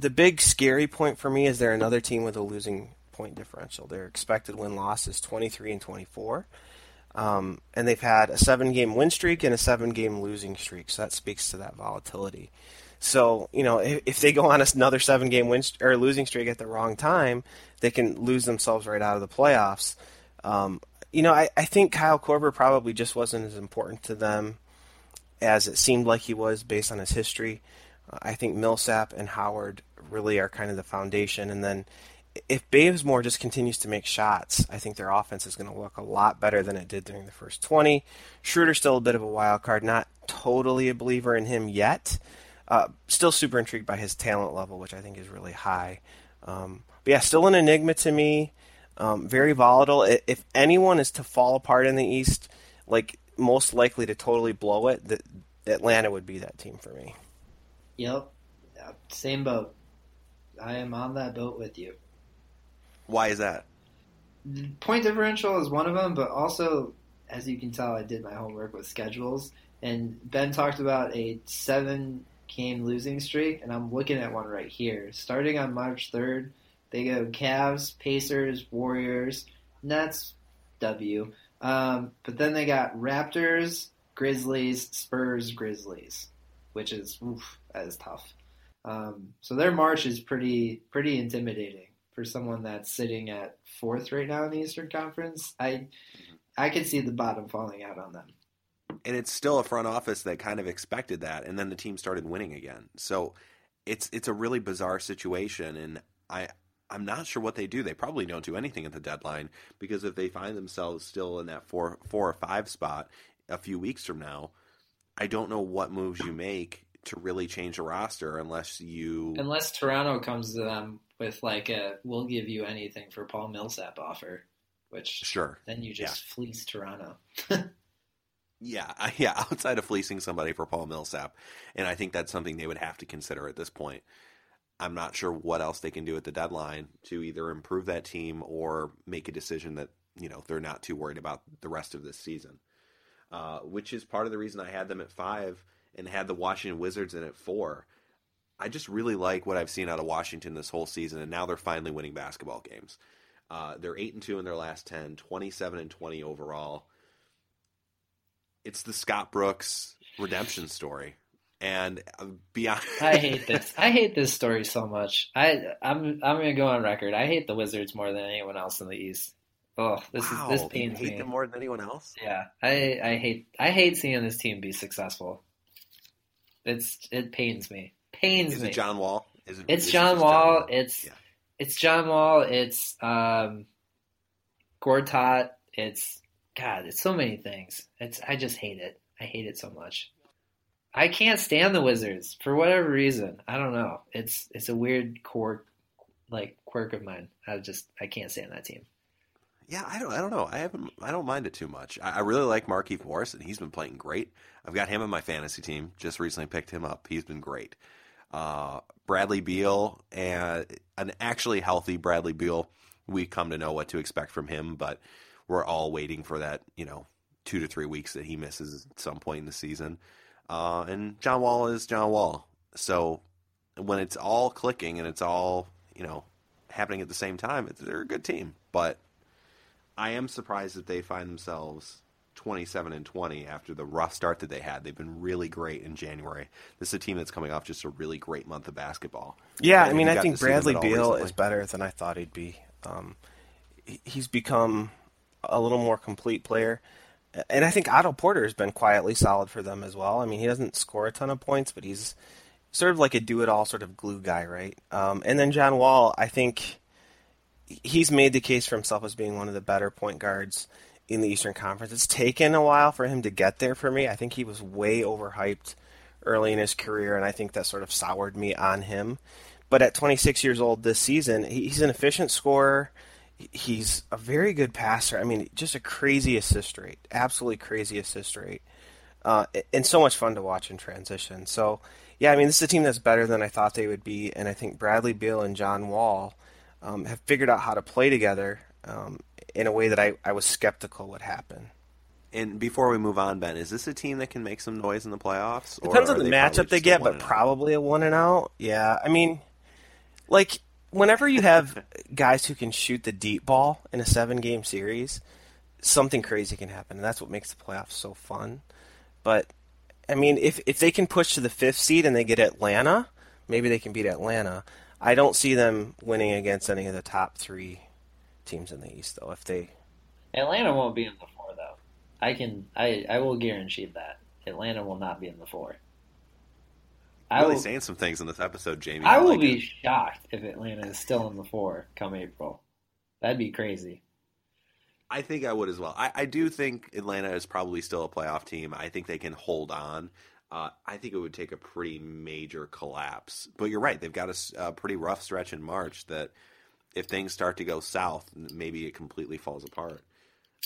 the big scary point for me is they're another team with a losing point differential. Their expected win loss is 23 and 24. Um, and they've had a seven game win streak and a seven game losing streak. So that speaks to that volatility. So, you know, if, if they go on another seven game win st- or losing streak at the wrong time, they can lose themselves right out of the playoffs. Um, you know, I, I think Kyle Korver probably just wasn't as important to them as it seemed like he was based on his history. I think Millsap and Howard really are kind of the foundation. And then if Bazemore just continues to make shots, I think their offense is going to look a lot better than it did during the first 20. Schroeder's still a bit of a wild card, not totally a believer in him yet. Uh, still super intrigued by his talent level, which I think is really high. Um, but yeah, still an enigma to me. Um, very volatile. If anyone is to fall apart in the East, like most likely to totally blow it, the, Atlanta would be that team for me. Yep. Same boat. I am on that boat with you. Why is that? Point differential is one of them, but also, as you can tell, I did my homework with schedules. And Ben talked about a seven game losing streak, and I'm looking at one right here. Starting on March 3rd, they go Cavs, Pacers, Warriors, Nets, W. Um, but then they got Raptors, Grizzlies, Spurs, Grizzlies, which is oof, that is tough. Um, so their march is pretty pretty intimidating for someone that's sitting at fourth right now in the Eastern Conference. I I could see the bottom falling out on them. And it's still a front office that kind of expected that, and then the team started winning again. So it's it's a really bizarre situation, and I I'm not sure what they do. They probably don't do anything at the deadline because if they find themselves still in that four four or five spot a few weeks from now, I don't know what moves you make to really change a roster unless you unless Toronto comes to them with like a we'll give you anything for Paul Millsap offer, which sure then you just yeah. fleece Toronto. yeah, yeah. Outside of fleecing somebody for Paul Millsap, and I think that's something they would have to consider at this point. I'm not sure what else they can do at the deadline to either improve that team or make a decision that you know they're not too worried about the rest of this season. Uh, which is part of the reason I had them at five and had the Washington Wizards in at four. I just really like what I've seen out of Washington this whole season, and now they're finally winning basketball games. Uh, they're eight and two in their last 10, 27 and twenty overall. It's the Scott Brooks redemption story, and uh, beyond. I hate this. I hate this story so much. I I'm I'm gonna go on record. I hate the Wizards more than anyone else in the East. Oh, this wow, is this pains you hate me. them more than anyone else. Yeah, I I hate I hate seeing this team be successful. It's it pains me. Pains is me. It John Wall? Is it, it's John, Wall. John Wall. It's yeah. it's John Wall. It's um, Gortat. It's God, it's so many things. It's I just hate it. I hate it so much. I can't stand the Wizards for whatever reason. I don't know. It's it's a weird quirk, like quirk of mine. I just I can't stand that team. Yeah, I don't I don't know. I haven't I don't mind it too much. I, I really like Markieff Morris, and he's been playing great. I've got him in my fantasy team. Just recently picked him up. He's been great. Uh, Bradley Beal and an actually healthy Bradley Beal. We come to know what to expect from him, but we're all waiting for that, you know, two to three weeks that he misses at some point in the season. Uh, and John Wall is John Wall. So when it's all clicking and it's all, you know, happening at the same time, they're a good team. But I am surprised that they find themselves 27 and 20 after the rough start that they had. They've been really great in January. This is a team that's coming off just a really great month of basketball. Yeah, I mean, I think Bradley Beal is better than I thought he'd be. Um, he's become a little more complete player. And I think Otto Porter has been quietly solid for them as well. I mean, he doesn't score a ton of points, but he's sort of like a do-it-all sort of glue guy, right? Um, and then John Wall, I think he's made the case for himself as being one of the better point guards in the Eastern Conference. It's taken a while for him to get there for me. I think he was way overhyped early in his career, and I think that sort of soured me on him. But at 26 years old this season, he's an efficient scorer. He's a very good passer. I mean, just a crazy assist rate, absolutely crazy assist rate, uh, and so much fun to watch in transition. So, yeah, I mean, this is a team that's better than I thought they would be, and I think Bradley Beal and John Wall um, have figured out how to play together um, in a way that I, I was skeptical would happen. And before we move on, Ben, is this a team that can make some noise in the playoffs? Depends on the matchup they get, but probably a one and out. Yeah, I mean, like whenever you have guys who can shoot the deep ball in a seven game series, something crazy can happen, and that's what makes the playoffs so fun. But I mean, if if they can push to the fifth seed and they get Atlanta, maybe they can beat Atlanta. I don't see them winning against any of the top three teams in the East, though. If they Atlanta won't be in the four, though. I can I I will guarantee that Atlanta will not be in the four. I really will, saying some things in this episode, Jamie. I, I will like be it. shocked if Atlanta is still in the four come April. That'd be crazy. I think I would as well. I, I do think Atlanta is probably still a playoff team. I think they can hold on. Uh, I think it would take a pretty major collapse. But you're right; they've got a, a, pretty rough stretch in March. That if things start to go south, maybe it completely falls apart.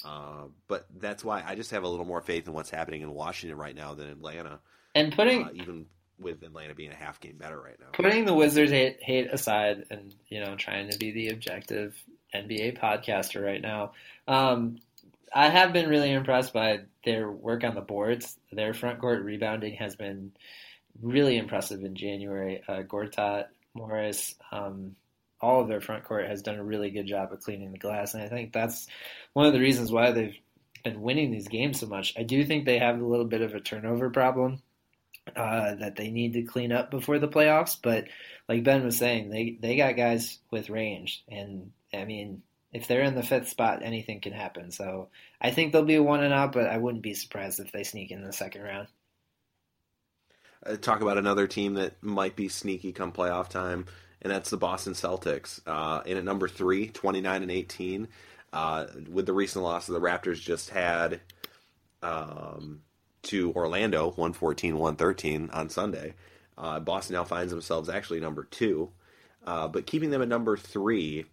Uh, but that's why I just have a little more faith in what's happening in Washington right now than Atlanta. And putting uh, even with Atlanta being a half game better right now. Putting the Wizards hate, hate aside, and you know, trying to be the objective NBA podcaster right now, um, I have been really impressed by their work on the boards. Their front court rebounding has been really impressive in January. Uh, Gortat, Morris, um, all of their front court has done a really good job of cleaning the glass, and I think that's one of the reasons why they've been winning these games so much. I do think they have a little bit of a turnover problem uh, that they need to clean up before the playoffs. But like Ben was saying, they they got guys with range, and I mean, if they're in the fifth spot, anything can happen. So I think they'll be a one and out, but I wouldn't be surprised if they sneak in the second round. Uh, talk about another team that might be sneaky come playoff time, and that's the Boston Celtics. Uh, in at number three, 29 and 18. Uh, with the recent loss of the Raptors just had, um, to Orlando, 114 113 on Sunday. Uh, Boston now finds themselves actually number two. Uh, but keeping them at number three,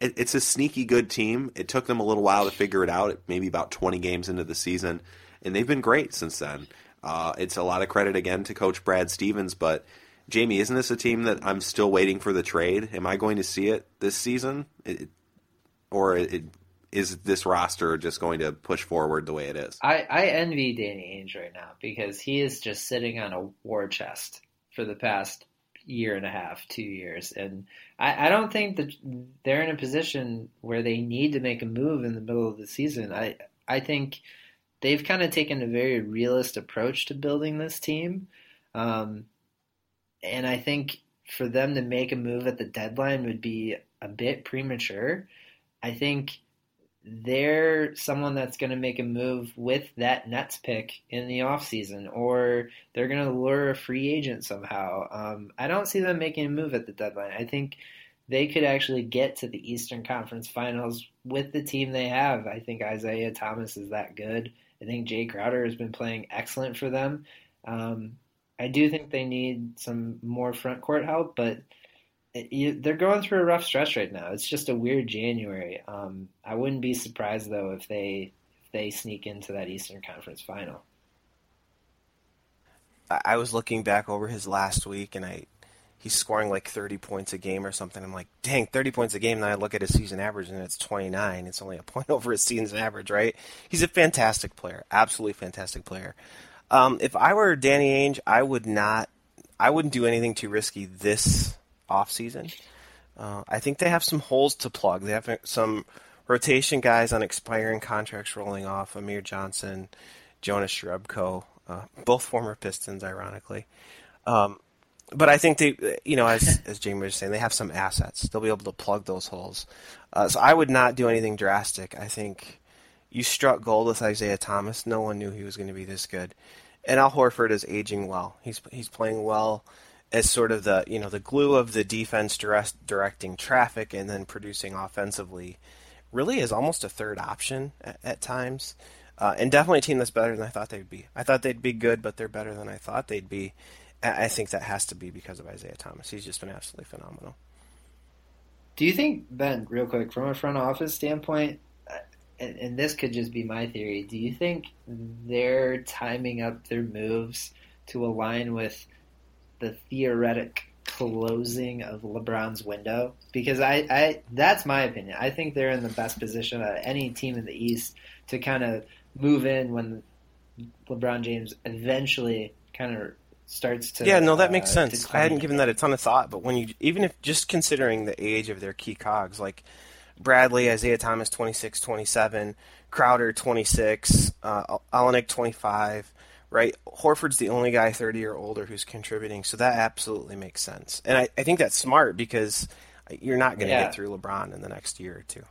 it, it's a sneaky good team. It took them a little while to figure it out, maybe about 20 games into the season, and they've been great since then. Uh, it's a lot of credit again to Coach Brad Stevens, but Jamie, isn't this a team that I'm still waiting for the trade? Am I going to see it this season? It, or it, is this roster just going to push forward the way it is? I, I envy Danny Ainge right now because he is just sitting on a war chest for the past year and a half, two years. And I, I don't think that they're in a position where they need to make a move in the middle of the season. I I think they've kind of taken a very realist approach to building this team. Um, and I think for them to make a move at the deadline would be a bit premature. I think they're someone that's going to make a move with that Nets pick in the offseason, or they're going to lure a free agent somehow. Um, I don't see them making a move at the deadline. I think they could actually get to the Eastern Conference Finals with the team they have. I think Isaiah Thomas is that good. I think Jay Crowder has been playing excellent for them. Um, I do think they need some more front court help, but it, they're going through a rough stretch right now. It's just a weird January. Um, I wouldn't be surprised though if they if they sneak into that Eastern Conference final. I was looking back over his last week, and I he's scoring like 30 points a game or something. I'm like, dang, 30 points a game. And then I look at his season average, and it's 29. It's only a point over his season average, right? He's a fantastic player, absolutely fantastic player. Um, if I were Danny Ainge, I would not, I wouldn't do anything too risky this off season. Uh, I think they have some holes to plug. They have some rotation guys on expiring contracts rolling off. Amir Johnson, Jonas Jerebko, uh, both former Pistons, ironically. Um, but I think they, you know, as as Jamie was saying, they have some assets. They'll be able to plug those holes. Uh, so I would not do anything drastic. I think you struck gold with Isaiah Thomas. No one knew he was going to be this good. And Al Horford is aging well. He's he's playing well as sort of the you know the glue of the defense direct, directing traffic and then producing offensively. Really is almost a third option at, at times, uh, and definitely a team that's better than I thought they'd be. I thought they'd be good, but they're better than I thought they'd be. I think that has to be because of Isaiah Thomas. He's just been absolutely phenomenal. Do you think Ben, real quick, from a front office standpoint, and, and this could just be my theory, do you think they're timing up their moves to align with the theoretic closing of LeBron's window? Because I, I that's my opinion. I think they're in the best position of any team in the East to kind of move in when LeBron James eventually kind of starts to yeah no that makes uh, sense i hadn't given that a ton of thought but when you even if just considering the age of their key cogs like Bradley, Isaiah Thomas, 26, 27, Crowder, 26, uh, Olynyk, 25, right? Horford's the only guy 30 or older who's contributing, so that absolutely makes sense. And I, I think that's smart because you're not going to yeah. get through LeBron in the next year or two.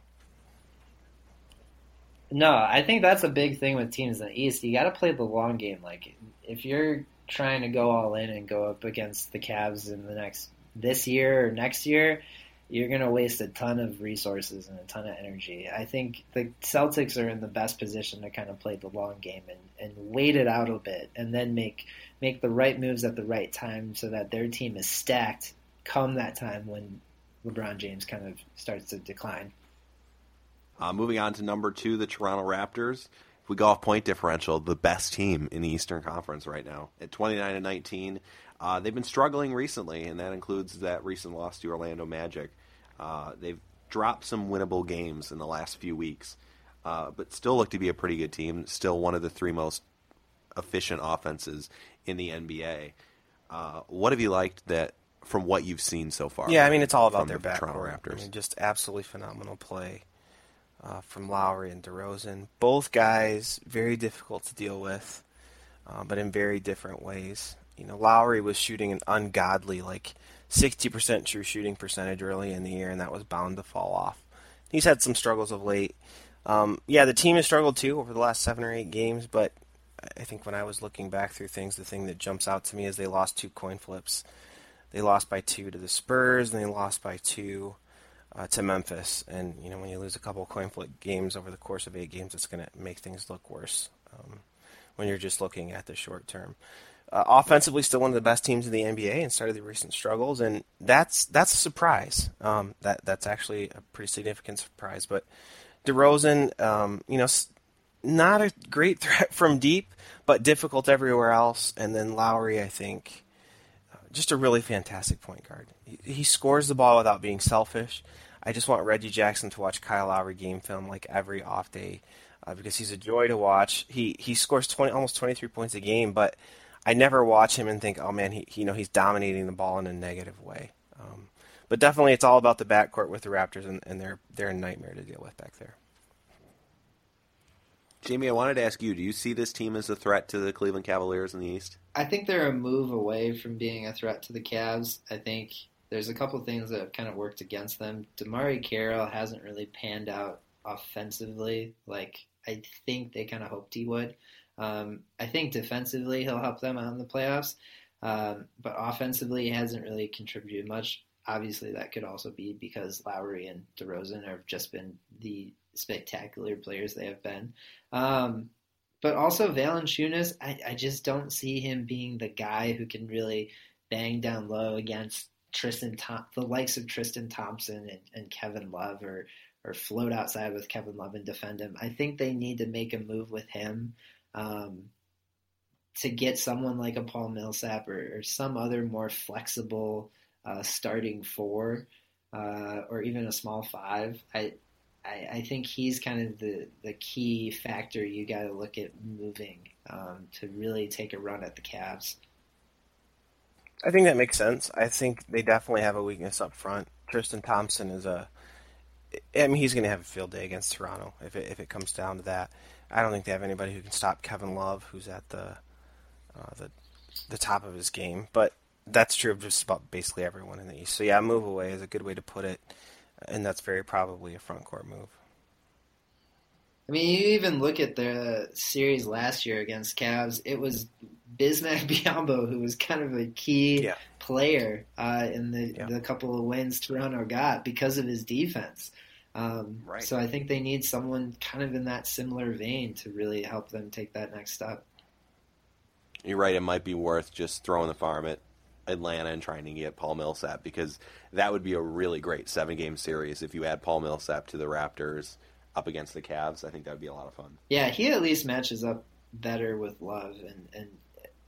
No, I think that's a big thing with teams in the East. You got to play the long game. Like, if you're trying to go all in and go up against the Cavs in the next this year or next year, you're going to waste a ton of resources and a ton of energy. I think the Celtics are in the best position to kind of play the long game and, and wait it out a bit and then make make the right moves at the right time so that their team is stacked come that time when LeBron James kind of starts to decline. Uh, moving on to number two, the Toronto Raptors. If we go off point differential, the best team in the Eastern Conference right now at 29 and 19. Uh, they've been struggling recently, and that includes that recent loss to Orlando Magic. Uh, they've dropped some winnable games in the last few weeks, uh, but still look to be a pretty good team. Still one of the three most efficient offenses in the NBA. Uh, what have you liked that from what you've seen so far? Yeah, I mean it's all about their the backcourt. Raptors. I mean, just absolutely phenomenal play uh, from Lowry and DeRozan. Both guys very difficult to deal with, uh, but in very different ways. You know, Lowry was shooting an ungodly like 60% true shooting percentage early in the year, and that was bound to fall off. He's had some struggles of late. Um, yeah, the team has struggled too over the last seven or eight games, but I think when I was looking back through things, the thing that jumps out to me is they lost two coin flips. They lost by two to the Spurs, and they lost by two uh, to Memphis. And you know, when you lose a couple coin flip games over the course of eight games, it's going to make things look worse um, when you're just looking at the short term. Uh, offensively, still one of the best teams in the NBA, and started the recent struggles, and that's that's a surprise. Um, that that's actually a pretty significant surprise. But DeRozan, um, you know, not a great threat from deep, but difficult everywhere else. And then Lowry, I think, uh, just a really fantastic point guard. He, he, scores the ball without being selfish. I just want Reggie Jackson to watch Kyle Lowry game film like every off day uh, because he's a joy to watch. He he scores twenty almost twenty three points a game, but I never watch him and think, oh man, he, he you know he's dominating the ball in a negative way. Um, but definitely, it's all about the backcourt with the Raptors, and, and they're they're a nightmare to deal with back there. Jamie, I wanted to ask you: Do you see this team as a threat to the Cleveland Cavaliers in the East? I think they're a move away from being a threat to the Cavs. I think there's a couple things that have kind of worked against them. DeMarre Carroll hasn't really panned out offensively like I think they kind of hoped he would. Um, I think defensively he'll help them out in the playoffs, um, but offensively he hasn't really contributed much. obviously that could also be because Lowry and DeRozan have just been the spectacular players they have been. Um, but also Valanciunas, I, I just don't see him being the guy who can really bang down low against Tristan the likes of Tristan Thompson and, and Kevin Love, or or float outside with Kevin Love and defend him. I think they need to make a move with him um, to get someone like a Paul Millsap or, or some other more flexible uh, starting four uh, or even a small five. I, I, I think he's kind of the the key factor you got to look at moving um, to really take a run at the Cavs. I think that makes sense. I think they definitely have a weakness up front. Tristan Thompson is a I mean, he's going to have a field day against Toronto if it, if it comes down to that. I don't think they have anybody who can stop Kevin Love, who's at the uh, the the top of his game. But that's true of just about basically everyone in the East. So yeah, move away is a good way to put it, and that's very probably a front court move. I mean, you even look at the series last year against Cavs. It was Bismack Biyombo who was kind of a key yeah. player uh, in the, yeah. the couple of wins Toronto got because of his defense. Um, right. So I think they need someone kind of in that similar vein to really help them take that next step. You're right. It might be worth just throwing the farm at Atlanta and trying to get Paul Millsap because that would be a really great seven game series if you add Paul Millsap to the Raptors up against the Cavs. I think that would be a lot of fun. Yeah, he at least matches up better with Love and, and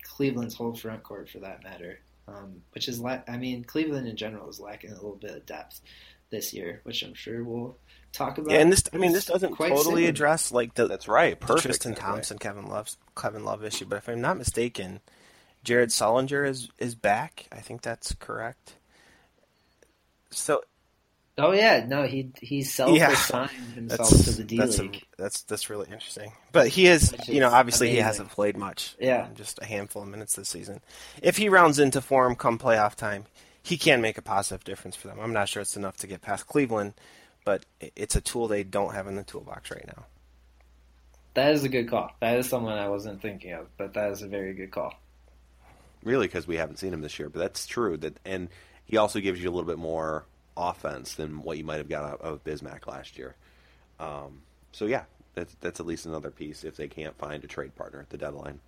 Cleveland's whole front court for that matter. Um, which is, la- I mean, Cleveland in general is lacking a little bit of depth this year, which I'm sure we'll talk about. Yeah, and this, I mean, this doesn't totally soon. address like the that's right, perfect. Tristan Thompson, Kevin Love, Kevin Love issue, but if I'm not mistaken, Jared Sullinger is is back. I think that's correct. So Oh yeah, no, he he self assigned yeah, himself to the D that's League. A, that's that's really interesting. But he is, Which you know, obviously amazing. he hasn't played much. Yeah, just a handful of minutes this season. If he rounds into form come playoff time, he can make a positive difference for them. I'm not sure it's enough to get past Cleveland, but it's a tool they don't have in the toolbox right now. That is a good call. That is someone I wasn't thinking of, but that is a very good call. Really, because we haven't seen him this year, but that's true. That and he also gives you a little bit more offense than what you might have got out of Bismack last year. Um, so yeah, that's that's at least another piece if they can't find a trade partner at the deadline.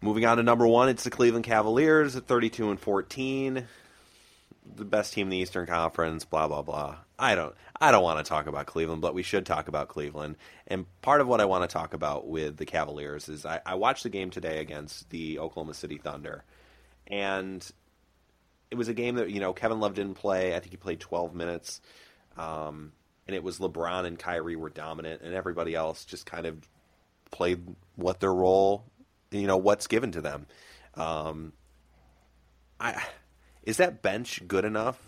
Moving on to number one, it's the Cleveland Cavaliers at 32 and 14, the best team in the Eastern Conference. Blah blah blah. I don't I don't want to talk about Cleveland, but we should talk about Cleveland. And part of what I want to talk about with the Cavaliers is I, I watched the game today against the Oklahoma City Thunder, and it was a game that you know Kevin Love didn't play. I think he played 12 minutes, um, and it was LeBron and Kyrie were dominant, and everybody else just kind of played what their role, you know, what's given to them. Um, I is that bench good enough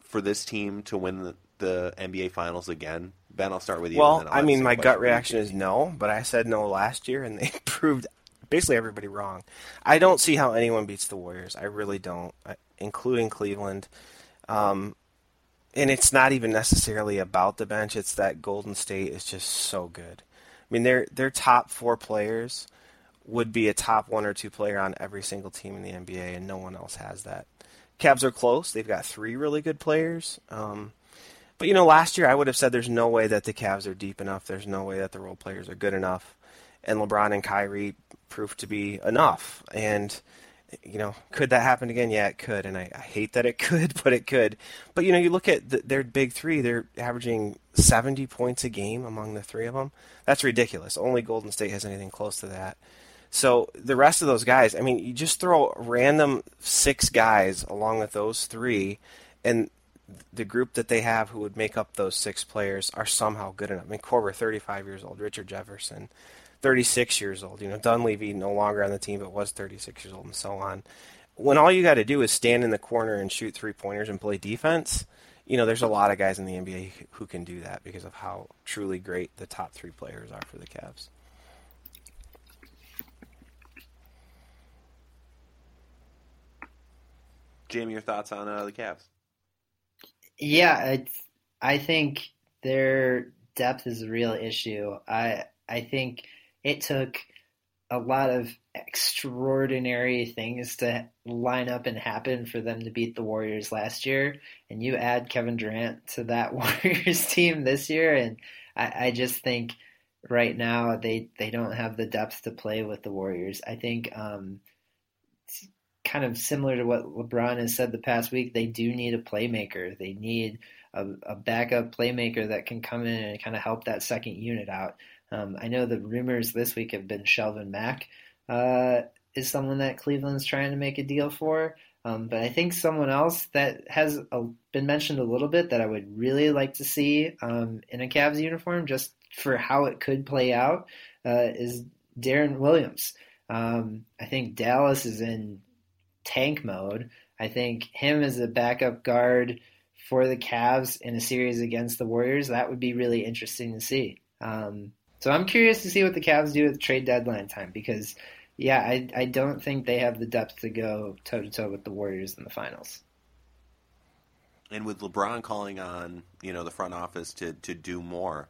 for this team to win the, the NBA Finals again? Ben, I'll start with you. Well, I mean, my gut reaction is no, but I said no last year, and they proved basically everybody wrong. I don't see how anyone beats the Warriors. I really don't, including Cleveland. Um, and it's not even necessarily about the bench. It's that Golden State is just so good. I mean, their their top four players would be a top one or two player on every single team in the NBA, and no one else has that. Cavs are close. They've got three really good players. Um, but you know, last year I would have said there's no way that the Cavs are deep enough. There's no way that the role players are good enough and LeBron and Kyrie proved to be enough. And you know, could that happen again? Yeah, it could. And I, I hate that it could, but it could. But you know, you look at the, their big three; they're averaging 70 points a game among the three of them. That's ridiculous. Only Golden State has anything close to that. So the rest of those guys, I mean, you just throw random six guys along with those three, and the group that they have who would make up those six players are somehow good enough. I mean, Korver, 35 years old, Richard Jefferson, 36 years old. You know, Dunleavy no longer on the team, but was 36 years old, and so on. When all you got to do is stand in the corner and shoot three pointers and play defense, you know, there's a lot of guys in the NBA who can do that because of how truly great the top three players are for the Cavs. Jamie, your thoughts on uh, the Cavs? Yeah, I think their depth is a real issue. I I think it took a lot of extraordinary things to line up and happen for them to beat the Warriors last year, and you add Kevin Durant to that Warriors team this year, and I, I just think right now they they don't have the depth to play with the Warriors. I think um, kind of similar to what LeBron has said the past week. They do need a playmaker. They need a, a backup playmaker that can come in and kind of help that second unit out. Um, I know the rumors this week have been Shelvin Mack uh, is someone that Cleveland's trying to make a deal for. Um, but I think someone else that has a, been mentioned a little bit that I would really like to see um, in a Cavs uniform, just for how it could play out, uh, is Deron Williams. Um, I think Dallas is in tank mode. I think him as a backup guard for the Cavs in a series against the Warriors, that would be really interesting to see. Um, so I'm curious to see what the Cavs do at the trade deadline time because, yeah, I, I don't think they have the depth to go toe to toe with the Warriors in the finals. And with LeBron calling on you know the front office to to do more,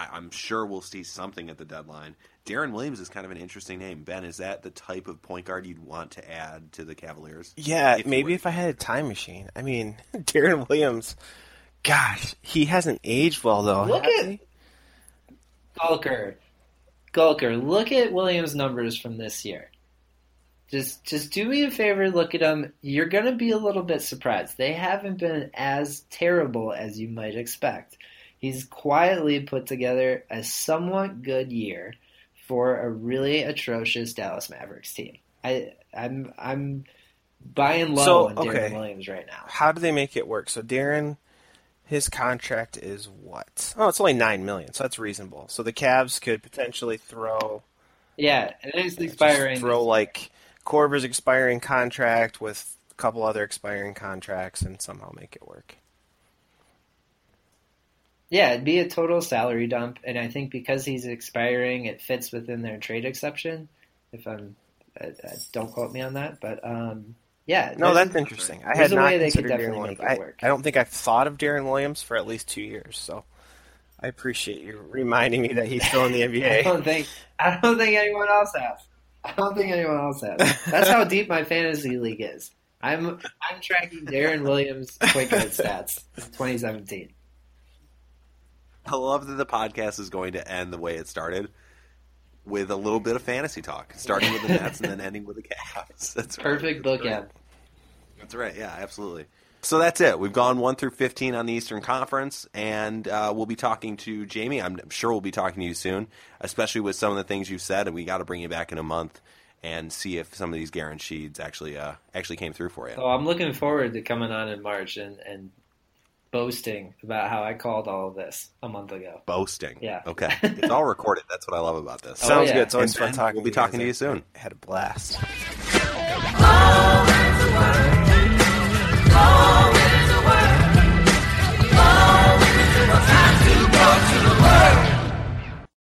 I, am sure we'll see something at the deadline. Deron Williams is kind of an interesting name. Ben, is that the type of point guard you'd want to add to the Cavaliers? Yeah, if maybe if I had a time machine. I mean, Deron Williams, gosh, he hasn't aged well though. Look at he? Gulker. Gulker, look at Williams' numbers from this year. Just just do me a favor, look at them. You're going to be a little bit surprised. They haven't been as terrible as you might expect. He's quietly put together a somewhat good year for a really atrocious Dallas Mavericks team. I I'm I'm buying low so, on okay. Williams right now. How do they make it work? So Deron his contract is what? Oh, it's only nine million, so that's reasonable. So the Cavs could potentially throw. Yeah, it is expiring. Throw like Korver's expiring contract with a couple other expiring contracts, and somehow make it work. Yeah, it'd be a total salary dump, and I think because he's expiring, it fits within their trade exception. If I'm, uh, uh don't quote me on that, but um, yeah. No, that's interesting. I had not considered Deron Williams. I, I, don't think I've thought of Deron Williams for at least two years, so I appreciate you reminding me that he's still in the NBA. I don't think I don't think anyone else has. I don't think anyone else has. That's how deep my fantasy league is. I'm I'm tracking Deron Williams quick stats 2017. I love that the podcast is going to end the way it started with a little bit of fantasy talk, starting with the Nets and then ending with the Cavs. That's perfect right. bookend. That's right. Yeah, absolutely. So that's it. We've gone one through fifteen on the Eastern Conference, and uh, we'll be talking to Jamie. I'm sure we'll be talking to you soon, especially with some of the things you've said. And we got to bring you back in a month and see if some of these guarantees actually uh, actually came through for you. So I'm looking forward to coming on in March and, and boasting about how I called all of this a month ago. Boasting. Yeah. Okay. It's all recorded. That's what I love about this. Oh, Sounds yeah. good. It's always fun talking. We'll be talking to you soon. had a blast.